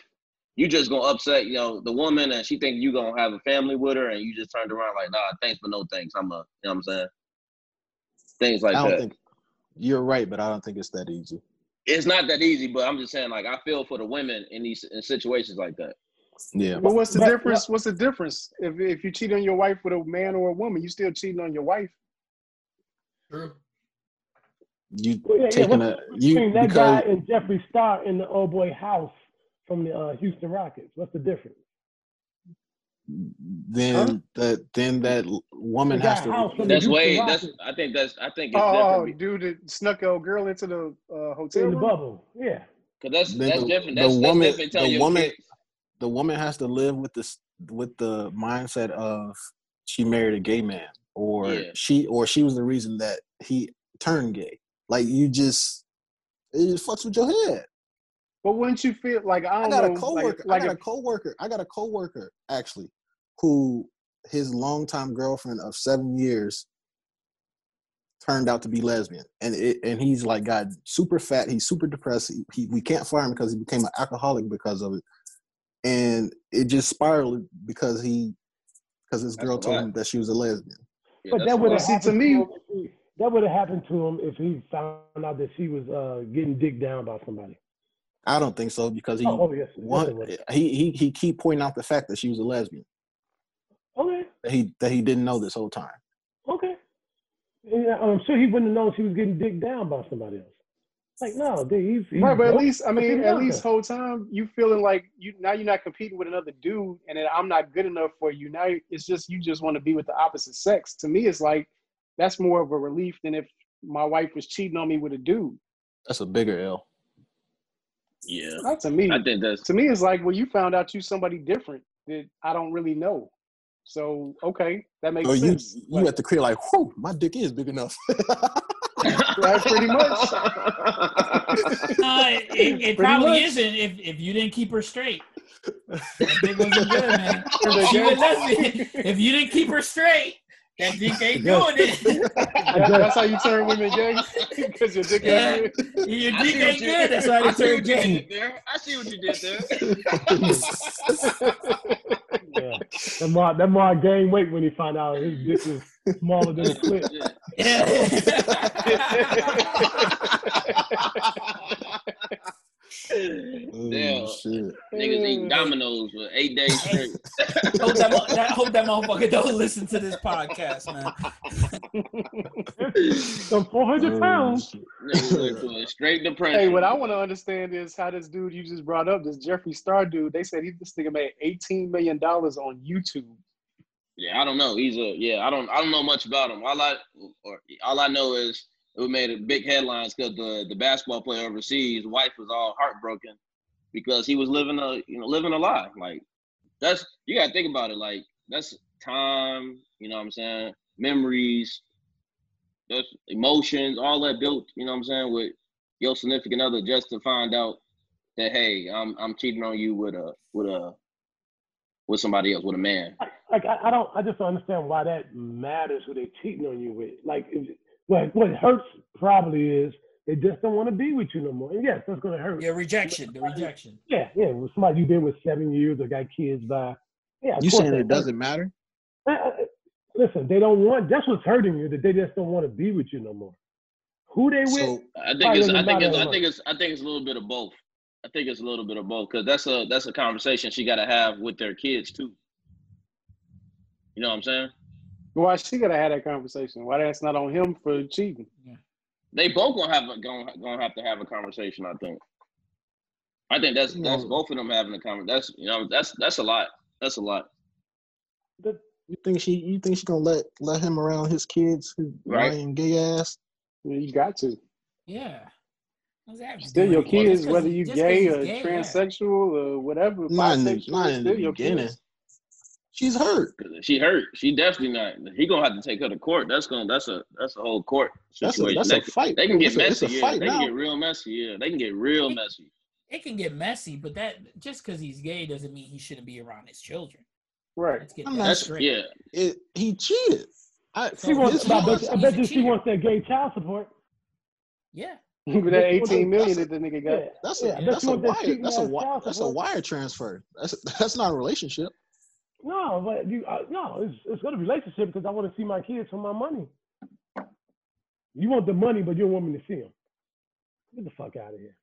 you just gonna upset, you know, the woman, and she think you gonna have a family with her, and you just turned around like, nah, thanks but no thanks. I'm a, you know what I'm saying. Things like I don't that. think you're right, but I don't think it's that easy. it's not that easy, but I'm just saying, like I feel for the women in these in situations like that. Yeah. But what's the But- difference? What's the difference? If if you cheat on your wife with a man or a woman, you still cheating on your wife. True. You Well, yeah, yeah, taking what's a you between that because guy and Jeffree Star in the old boy house from the uh, Houston Rockets. What's the difference? Then that then that woman The has to house the That's way. That's I think that's I think. It's oh, different dude that snuck a girl into the uh, hotel in the room. bubble. Yeah. because that's Then that's the- different. the That's, that's woman- different. The woman- kids. the woman has to live with this with the mindset of she married a gay man or Yeah. she or she was the reason that he turned gay. Like you just it just fucks with your head. But wouldn't you feel like I I don't got know, a coworker. like, I got like a coworker. I got a coworker actually, who his longtime girlfriend of seven years turned out to be lesbian, and it and he's like got super fat. He's super depressed. He, he we can't fire him because he became an alcoholic because of it, and it just spiraled because he because his girl told him that she was a lesbian. Yeah, But that would have See, to happened to me- he, that would have happened to him if he found out that she was uh, getting digged down by somebody. I don't think so because he oh, oh, yes, yes, one, would. he he he keep pointing out the fact that she was a lesbian Okay, that he that he didn't know this whole time. okay. Yeah, I'm sure he wouldn't have known she was getting digged down by somebody else. Like, no, dude, he's, he's right, but at least I mean, at least whole time you feeling like you now you're not competing with another dude, and then I'm not good enough for you. Now it's just you just want to be with the opposite sex. To me, it's like that's more of a relief than if my wife was cheating on me with a dude. That's a bigger L. Yeah, Not to me. I think that's to me, it's like well, you found out you somebody different that I don't really know. So okay, that makes Or you sense. you Like, at the crib like, whew, my dick is big enough. right, pretty much. Uh, it, it Pretty probably much. isn't if, if you didn't keep her straight. That dick wasn't good, man. She was game. lesbian. If you didn't keep her straight, that dick ain't doing it. That- that's how you turn women gay because your dick Yeah. is big. Your dick ain't you- good. That's why I they turn what gay. there. I see what you did there. Yeah. That more, that more gain weight when he find out his dick was smaller than a clit. Yeah. Oh, Damn. shit. Niggas eating mm. dominoes for eight days straight. hope, that, that, hope that motherfucker don't listen to this podcast, man. So 400 Oh, pounds. shit. To a straight depression. Hey, what I want to understand is how this dude you just brought up, this Jeffree Star dude, they said he this nigga made eighteen million dollars on YouTube. Yeah, I don't know. He's a yeah. I don't I don't know much about him. All I or all I know is it made a big headlines because the the basketball player overseas wife was all heartbroken because he was living a you know living a lie. Like that's you gotta think about it. Like that's time. You know what I'm saying? Memories. That's emotions. All that built. You know what I'm saying with your significant other just to find out that hey I'm I'm cheating on you with a with a with somebody else with a man. Like, I, I don't, I just don't understand why that matters who they cheating on you with. Like, if, what, what hurts probably is they just don't want to be with you no more. And yes, that's going to hurt. Yeah, rejection, the rejection. Yeah, yeah. With somebody you've been with seven years or got kids by. Yeah, You course saying it doesn't matter? Uh, uh, Listen, they don't want. That's what's hurting you. That they just don't want to be with you no more. Who they with? So I think it's. I think it's. I think it's. I think it's a little bit of both. I think it's a little bit of both because that's a that's a conversation she got to have with their kids too. You know what I'm saying? Why she gotta have that conversation? Why that's not on him for cheating? They both gonna have a, gonna gonna have to have a conversation. I think. I think that's that's No. both of them having a conversation. That's you know that's that's a lot. That's a lot. you think she you think she gonna let let him around his kids who Right. lying gay ass? Yeah, You got to. Yeah. What's that Still your kids, whether you just 'cause gay or gay, yeah. transsexual or whatever, Not in the- not in the still your beginning. kids. She's hurt. She hurt. She definitely not. He gonna have to take her to court. That's gonna. That's a. That's a whole court That's a situation. that's they, a fight. they can get It's a- it's messy. a yeah, fight they now. can get real messy. Yeah, they can get real messy. It can get messy, but that just because he's gay doesn't mean he shouldn't be around his children. Right. Let's I'm that not- That's straight. yeah. It, he cheated. I, She wants. I bet, laws, you- I bet a you she wants that gay child support. Yeah. With that 18 million that the nigga got. that's a yeah. That's a wire that's a ass wi- child that's a wire transfer. That's that's not a relationship. No, but you uh, no, it's it's got a relationship because I want to see my kids for my money. You want the money, but you don't want me to see them. Get the fuck out of here.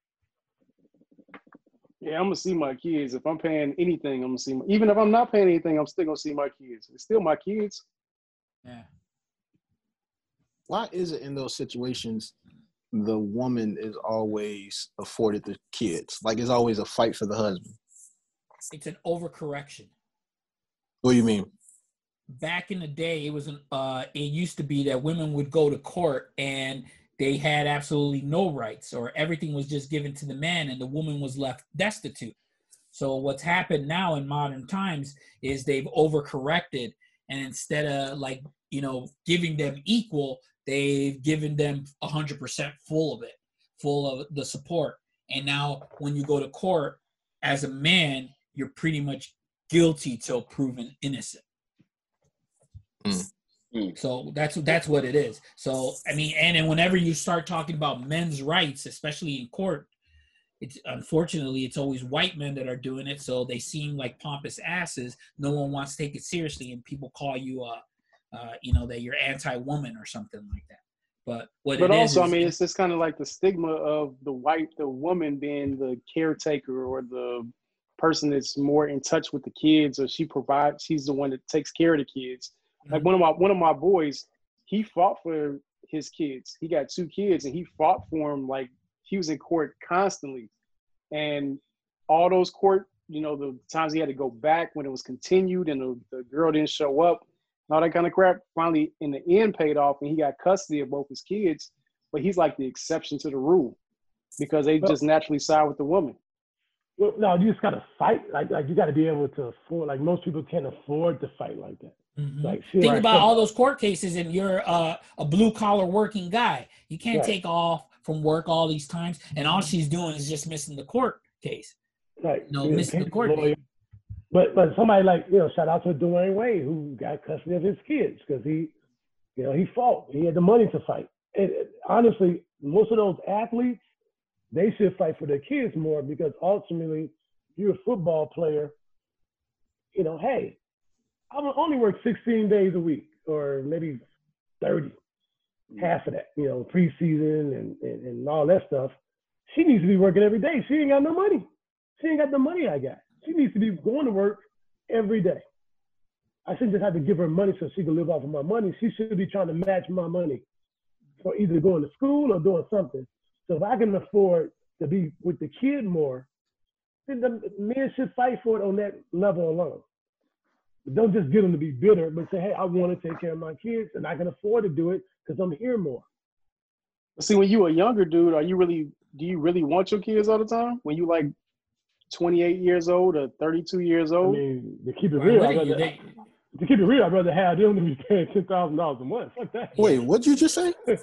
Yeah, I'm gonna see my kids. If I'm paying anything, I'm gonna see. My, even if I'm not paying anything, I'm still gonna see my kids. It's still my kids. Yeah. Why is it in those situations the woman is always afforded the kids? Like it's always a fight for the husband. It's an overcorrection. What do you mean? back in the day it was an uh it used to be that women would go to court and they had absolutely no rights or everything was just given to the man and the woman was left destitute so what's happened now in modern times is they've overcorrected and instead of like you know giving them equal they've given them a 100% full of it, full of the support. And now when you go to court as a man, you're pretty much guilty till proven innocent. Mm. So that's that's what it is. So I mean, and then whenever you start talking about men's rights, especially in court, it's unfortunately it's always white men that are doing it. So they seem like pompous asses. No one wants to take it seriously, and people call you, uh, uh you know, that you're anti-woman or something like that. But what But it is also, I mean, it's just kind of like the stigma of the white, the woman being the caretaker or the person that's more in touch with the kids, or she provides, she's the one that takes care of the kids. Like mm-hmm. one of my one of my boys, he fought for his kids. He got two kids, and he fought for them like he was in court constantly, and all those court, you know, the times he had to go back when it was continued, and the, the girl didn't show up, and all that kind of crap. Finally, in the end, paid off, and he got custody of both his kids. But he's like the exception to the rule because they just naturally side with the woman. Well, no, you just gotta fight. Like, like you gotta be able to afford. Like most people can't afford to fight like that. Mhm. Like, Think like, about all those court cases, and you're uh, a blue collar working guy. You can't Right. take off from work all these times, and all she's doing is just missing the court case. like No, missing the court lawyer. date. But but somebody like you know, shout out to Dwyane Wade who got custody of his kids because he, you know, he fought. He had the money to fight. And and honestly, most of those athletes, they should fight for their kids more because ultimately, you're a football player. You know, hey, I would only work 16 days a week or maybe 30, mm-hmm. half of that. You know, preseason and and, and all that stuff. She needs to be working every day. She ain't got no money. She ain't got the money I got. She needs to be going to work every day. I shouldn't just have to give her money so she can live off of my money. She should be trying to match my money for either going to school or doing something. So if I can afford to be with the kid more, then the men should fight for it on that level alone. But don't just get them to be bitter, but say, hey, I want to take care of my kids and I can afford to do it because I'm here more. See, when you a younger dude, are you really? Do you really want your kids all the time? When you like 28 years old or 32 years old? I old? mean, to keep it Why real, I'd rather, They- to keep it real, I'd rather have them than be paying ten thousand dollars a month. Fuck that. Wait, what'd you just say?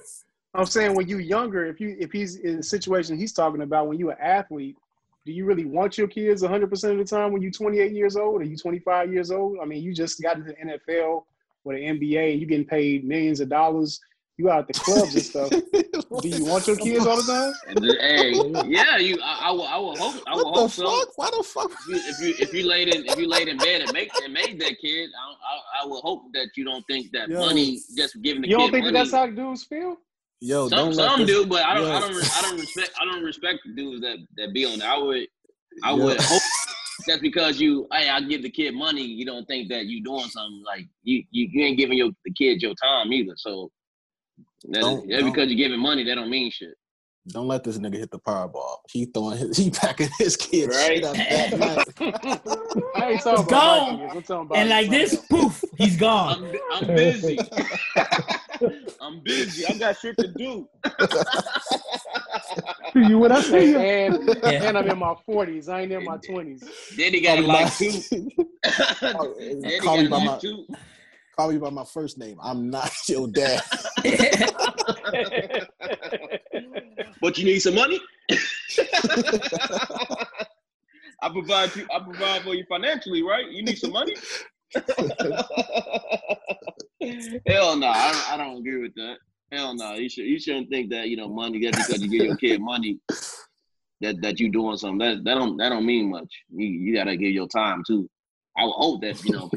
I'm saying when you younger, if you if he's in the situation he's talking about, when you're an athlete, do you really want your kids 100 percent of the time when you're 28 years old or you 25 years old? I mean, you just got into the NFL or the NBA, and you getting paid millions of dollars. You out at the clubs and stuff. Do you want your kids all the time? Hey, yeah, you. I, I will. I will hope. I will What the hope so. fuck? Why the fuck? If you, if you if you laid in if you laid in bed and make and made that kid, I, I I will hope that you don't think that Yo. money just giving the kid. You don't kid think that money. that's how dudes feel? Yo, some some this, do, but I don't yo. I don't I don't respect I don't respect the dudes that that be on there. I would I Yo. would hope that's because you hey I give the kid money. You don't think that you doing something like you you, you ain't giving your the kid your time either. So that, Don't- just don't. because you're giving money, that don't mean shit. Don't let this nigga hit the Powerball. He throwing his, he packing his kids Right. shit up that night. I ain't talking about Gone. my kids. I'm talking about and like this, something poof, he's gone. I'm, I'm busy. I'm busy. I got shit to do. See you when I see you. And, Yeah. and I'm in my 40s. I ain't in my 20s. Then he got me like by- two. Call- Then he me got by like my two. Call me by my first name. I'm not your dad. But you need some money. I provide you. I provide for you financially, right? You need some money. Hell no, I, don't- I don't agree with that. Hell no, you should. You shouldn't think that you know money just because you give your kid money that that you doing something. That that don't that don't mean much. You you gotta give your time too. I would hope that you know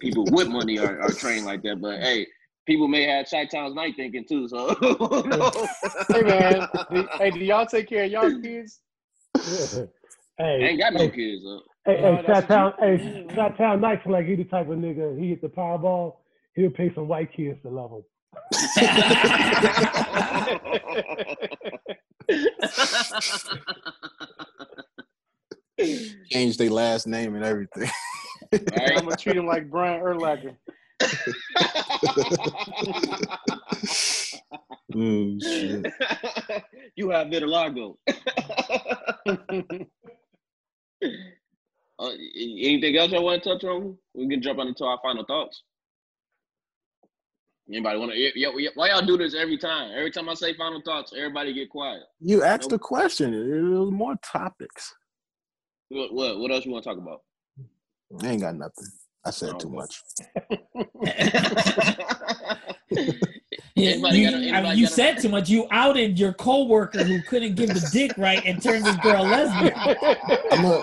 people with money are, are trained like that. But hey, people may have shy times night thinking too. So hey man, do, hey, do y'all take care of y'all kids? hey, ain't got no kids. Huh? Hey, No, hey, oh, that's Chitown, what hey, Chitown Knight like he the type of nigga. He hit the Powerball. He'll pay some white kids to love him. Change their last name and everything. I'm gonna treat him like Brian Urlacher. Mm, shit. you have vitiligo. Uh, anything else I want to touch on? We can jump on into our final thoughts. Anybody want to? Why y'all do this every time? Every time I say final thoughts, everybody get quiet. You asked the question. There was more topics. What? What, what else you want to talk about? I ain't got nothing. I said Oh, too okay. much. Yeah, you, got a- I mean, you said too much. You outed your coworker who couldn't give the dick right and turned this girl lesbian. I'm gonna,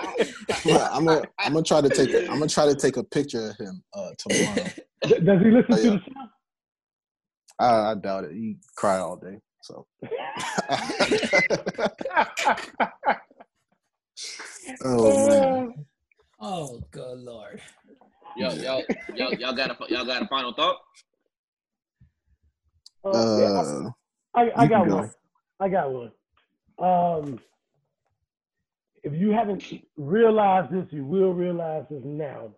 I'm gonna, I'm gonna try to take, I'm gonna try to take a picture of him uh, tomorrow. Does he listen Oh, to yeah. the show? I, I doubt it. He cry all day, so. oh man. Oh, good lord. y'all, y'all, y'all, y'all got a y'all got a final thought? Uh, yeah, Uh, I, I you got go. one. I got one. Um, if you haven't realized this, you will realize this now.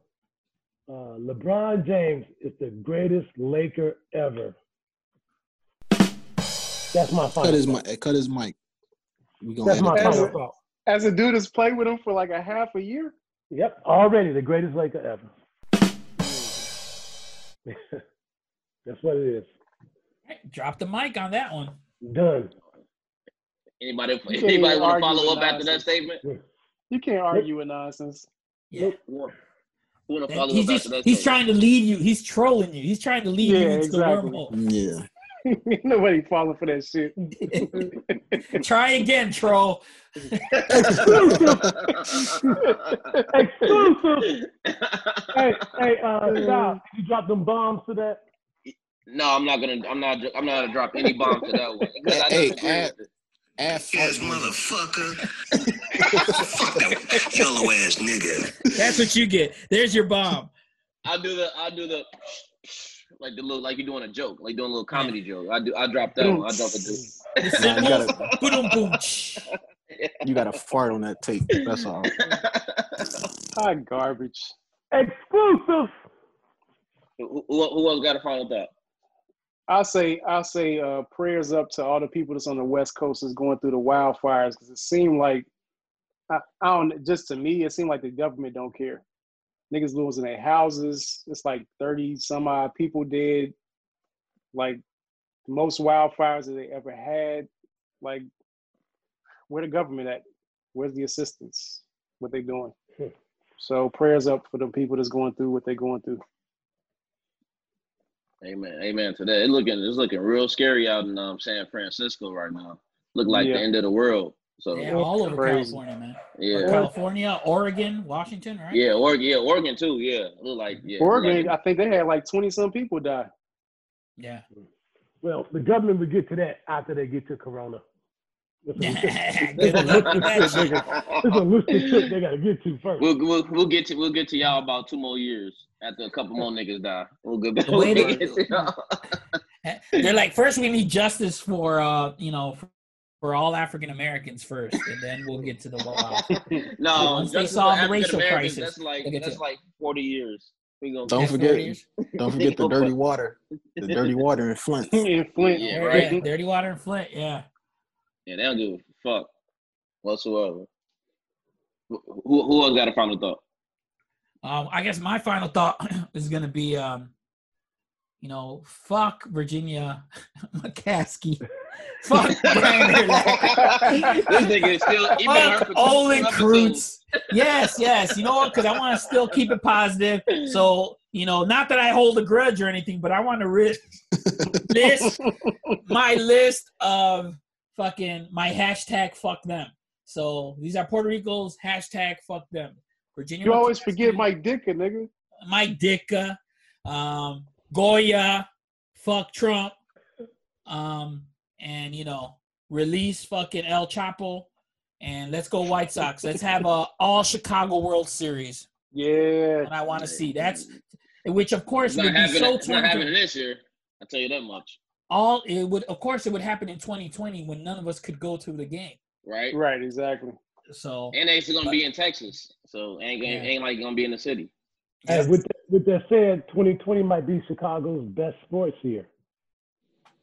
Uh, LeBron James is the greatest Laker ever. That's my final. cut his mic. Cut his mic. We gonna That's my As final a- thought. As a dude that's played with him for like a half a year. Yep, already the greatest Laker ever. That's what it is. Right, Drop the mic on that one. Done. Anybody? Anybody want to follow with up after that statement? You can't argue with nonsense. Yeah. Who want to And follow He's just, he's trying to lead you. He's trolling you. He's trying to lead you into exactly. the wormhole. Yeah. Nobody falling for that shit. Try again, troll. Exclusive. Hey, hey, uh, Sal, you drop them bombs to that? no, I'm not gonna. I'm not. I'm not gonna drop any bomb to that one because I Hey, disagree add- Add Yes, motherfucker. Fuck that yellow ass nigga. That's what you get. There's your bomb. I'll do the. I'll do the. Like the little, like you're doing a joke, like doing a little comedy joke. I do. I drop that one. I drop it. too. The Nah, you gotta- boom boom. You got to fart on that tape. That's all. Hot garbage. Exclusive. who, who who else got a final thought? I'll say I'll say uh, prayers up to all the people that's on the West Coast that's going through the wildfires because it seemed like I, I don't just to me it seemed like the government don't care. Niggas losing their houses. It's like thirty some odd people dead. Like the most wildfires that they ever had. Like where the government at? Where's the assistance? What they doing? Hmm. So prayers up for the people that's going through what they're going through. Amen. Amen to that. It's looking. It's looking real scary out in um, San Francisco right now. Look like Yeah. the end of the world. So Yeah, yeah, all over Crazy. California, man. yeah, California, Oregon, Washington, right? yeah, Oregon, yeah, Oregon too. Yeah, look like yeah, Oregon, like- I think they had like twenty some people die. Yeah. Well, the government will get to that after they get to Corona. It's a, Good luck with that shit. it's a list of shit they got to get to first. We'll, we'll we'll get to we'll get to y'all about two more years after a couple more niggas die. We'll get The way we'll they- get to y'all. They're like, first we need justice for uh, you know, for, for all African Americans first, and then we'll get to the wild. No, Once they justice solve the racial crisis, That's like that's like forty years. We gonna Don't forget, don't forget the dirty water, the dirty water in Flint. in Flint. Yeah, Yeah, right. yeah, dirty water in Flint. Yeah. Yeah, they don't give a fuck whatsoever. Who, who who else got a final thought? Um, I guess my final thought is gonna be, um, you know, fuck Virginia McCaskey. fuck Brian Urlacher. this nigga is still he been hurt Fuck for Olin episodes. Yes, yes. You know what? Because I want to still keep it positive. So, you know, not that I hold a grudge or anything, but I want to ri- list my list of fucking my hashtag fuck them. So these are Puerto Rico's hashtag fuck them. Virginia. You always forget Mike Ditka, nigga. Mike Ditka, um, Goya, fuck Trump, um, and you know, release fucking El Chapo, and let's go White Sox. Let's have a all Chicago World Series. Yeah. And I want to see that's, which of course would be so it's not happening this year. I tell you that much. All it would, of course, it would happen in 2020 when none of us could go to the game. Right? Right, exactly. So And they still gonna be in Texas, so ain't gonna, Yeah. ain't like gonna be in the city. Hey, with that, with that said, 2020 might be Chicago's best sports year.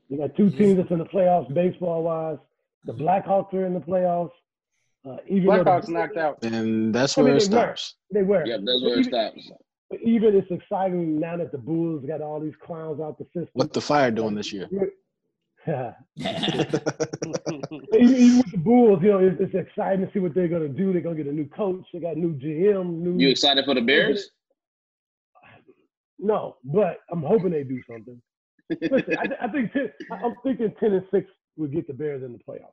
You got two teams that's in the playoffs, baseball wise. The Blackhawks are in the playoffs. Uh, even though the- Blackhawks knocked out. And that's I mean, where it they were. stops. They were. Yep, that's where it even, stops. But even it's exciting now that the Bulls got all these clowns out the system. What the Fire doing this year? even, even with the Bulls, you know, it's, it's exciting to see what they're gonna do. They're gonna get a new coach. They got new GM. New. You excited for the Bears? No, but I'm hoping they do something. Listen, I, I think ten, I'm thinking ten and six will get the Bears in the playoffs.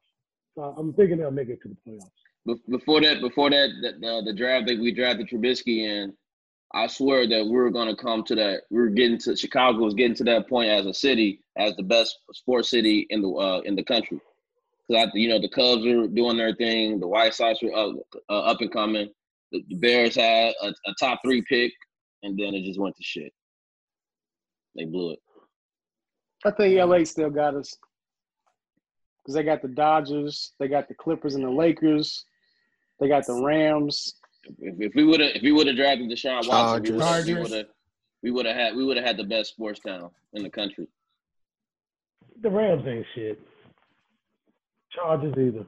So I'm thinking they'll make it to the playoffs. Be- Before that, before that, the, the, the draft that we drafted Trubisky in, I swear that we were going to come to that. We are getting to Chicago was getting to that point as a city, as the best sports city in the uh, in the country. Because you know the Cubs were doing their thing, the White Sox were uh, uh, up and coming. The, the Bears had a, a top three pick, and then it just went to shit. They blew it. I think LA still got us because they got the Dodgers, they got the Clippers and the Lakers, they got the Rams. If, if we would have if we would have drafted Deshaun Watson, we Chargers. would have we would have had we would have had the best sports town in the country. The Rams ain't shit. Chargers either.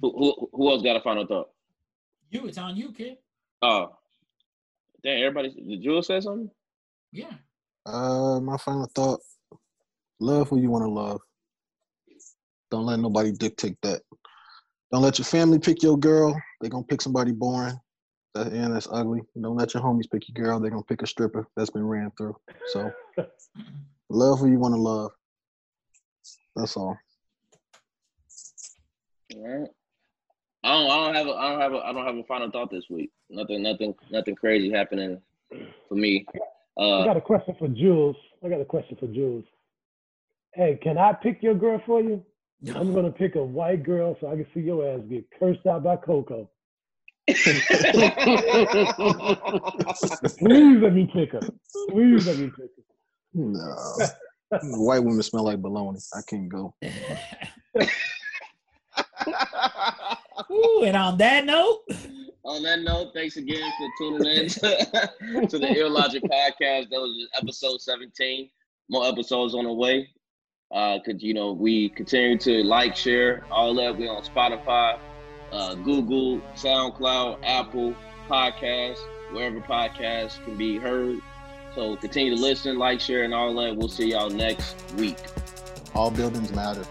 Who who, who else got a final thought? you, it's on you, kid. Oh, damn! Everybody, did Jules say something? Yeah. Uh, my final thought: love who you want to love. Don't let nobody dictate that. Don't let your family pick your girl. They're gonna pick somebody boring. That and that's ugly. Don't let your homies pick your girl. They're gonna pick a stripper that's been ran through. So love who you want to love. That's all. All right. I don't. I don't have. A, I don't have. A, I don't have a final thought this week. Nothing. Nothing. Nothing crazy happening for me. I Uh, got a question for Jules. I got a question for Jules. Hey, can I pick your girl for you? I'm gonna pick a white girl so I can see your ass get cursed out by Coco. Please let me pick her. Please let me pick her. No. White women smell like bologna. I can't go. Ooh, and on that note, on that note, thanks again for tuning in to, to the Ill Logic podcast. That was episode 17. More episodes on the way. Uh, cause you know we continue to like, share all that. We on Spotify, uh, Google, SoundCloud, Apple Podcasts, wherever podcasts can be heard. So continue to listen, like, share, and all that. We'll see y'all next week. All buildings matter.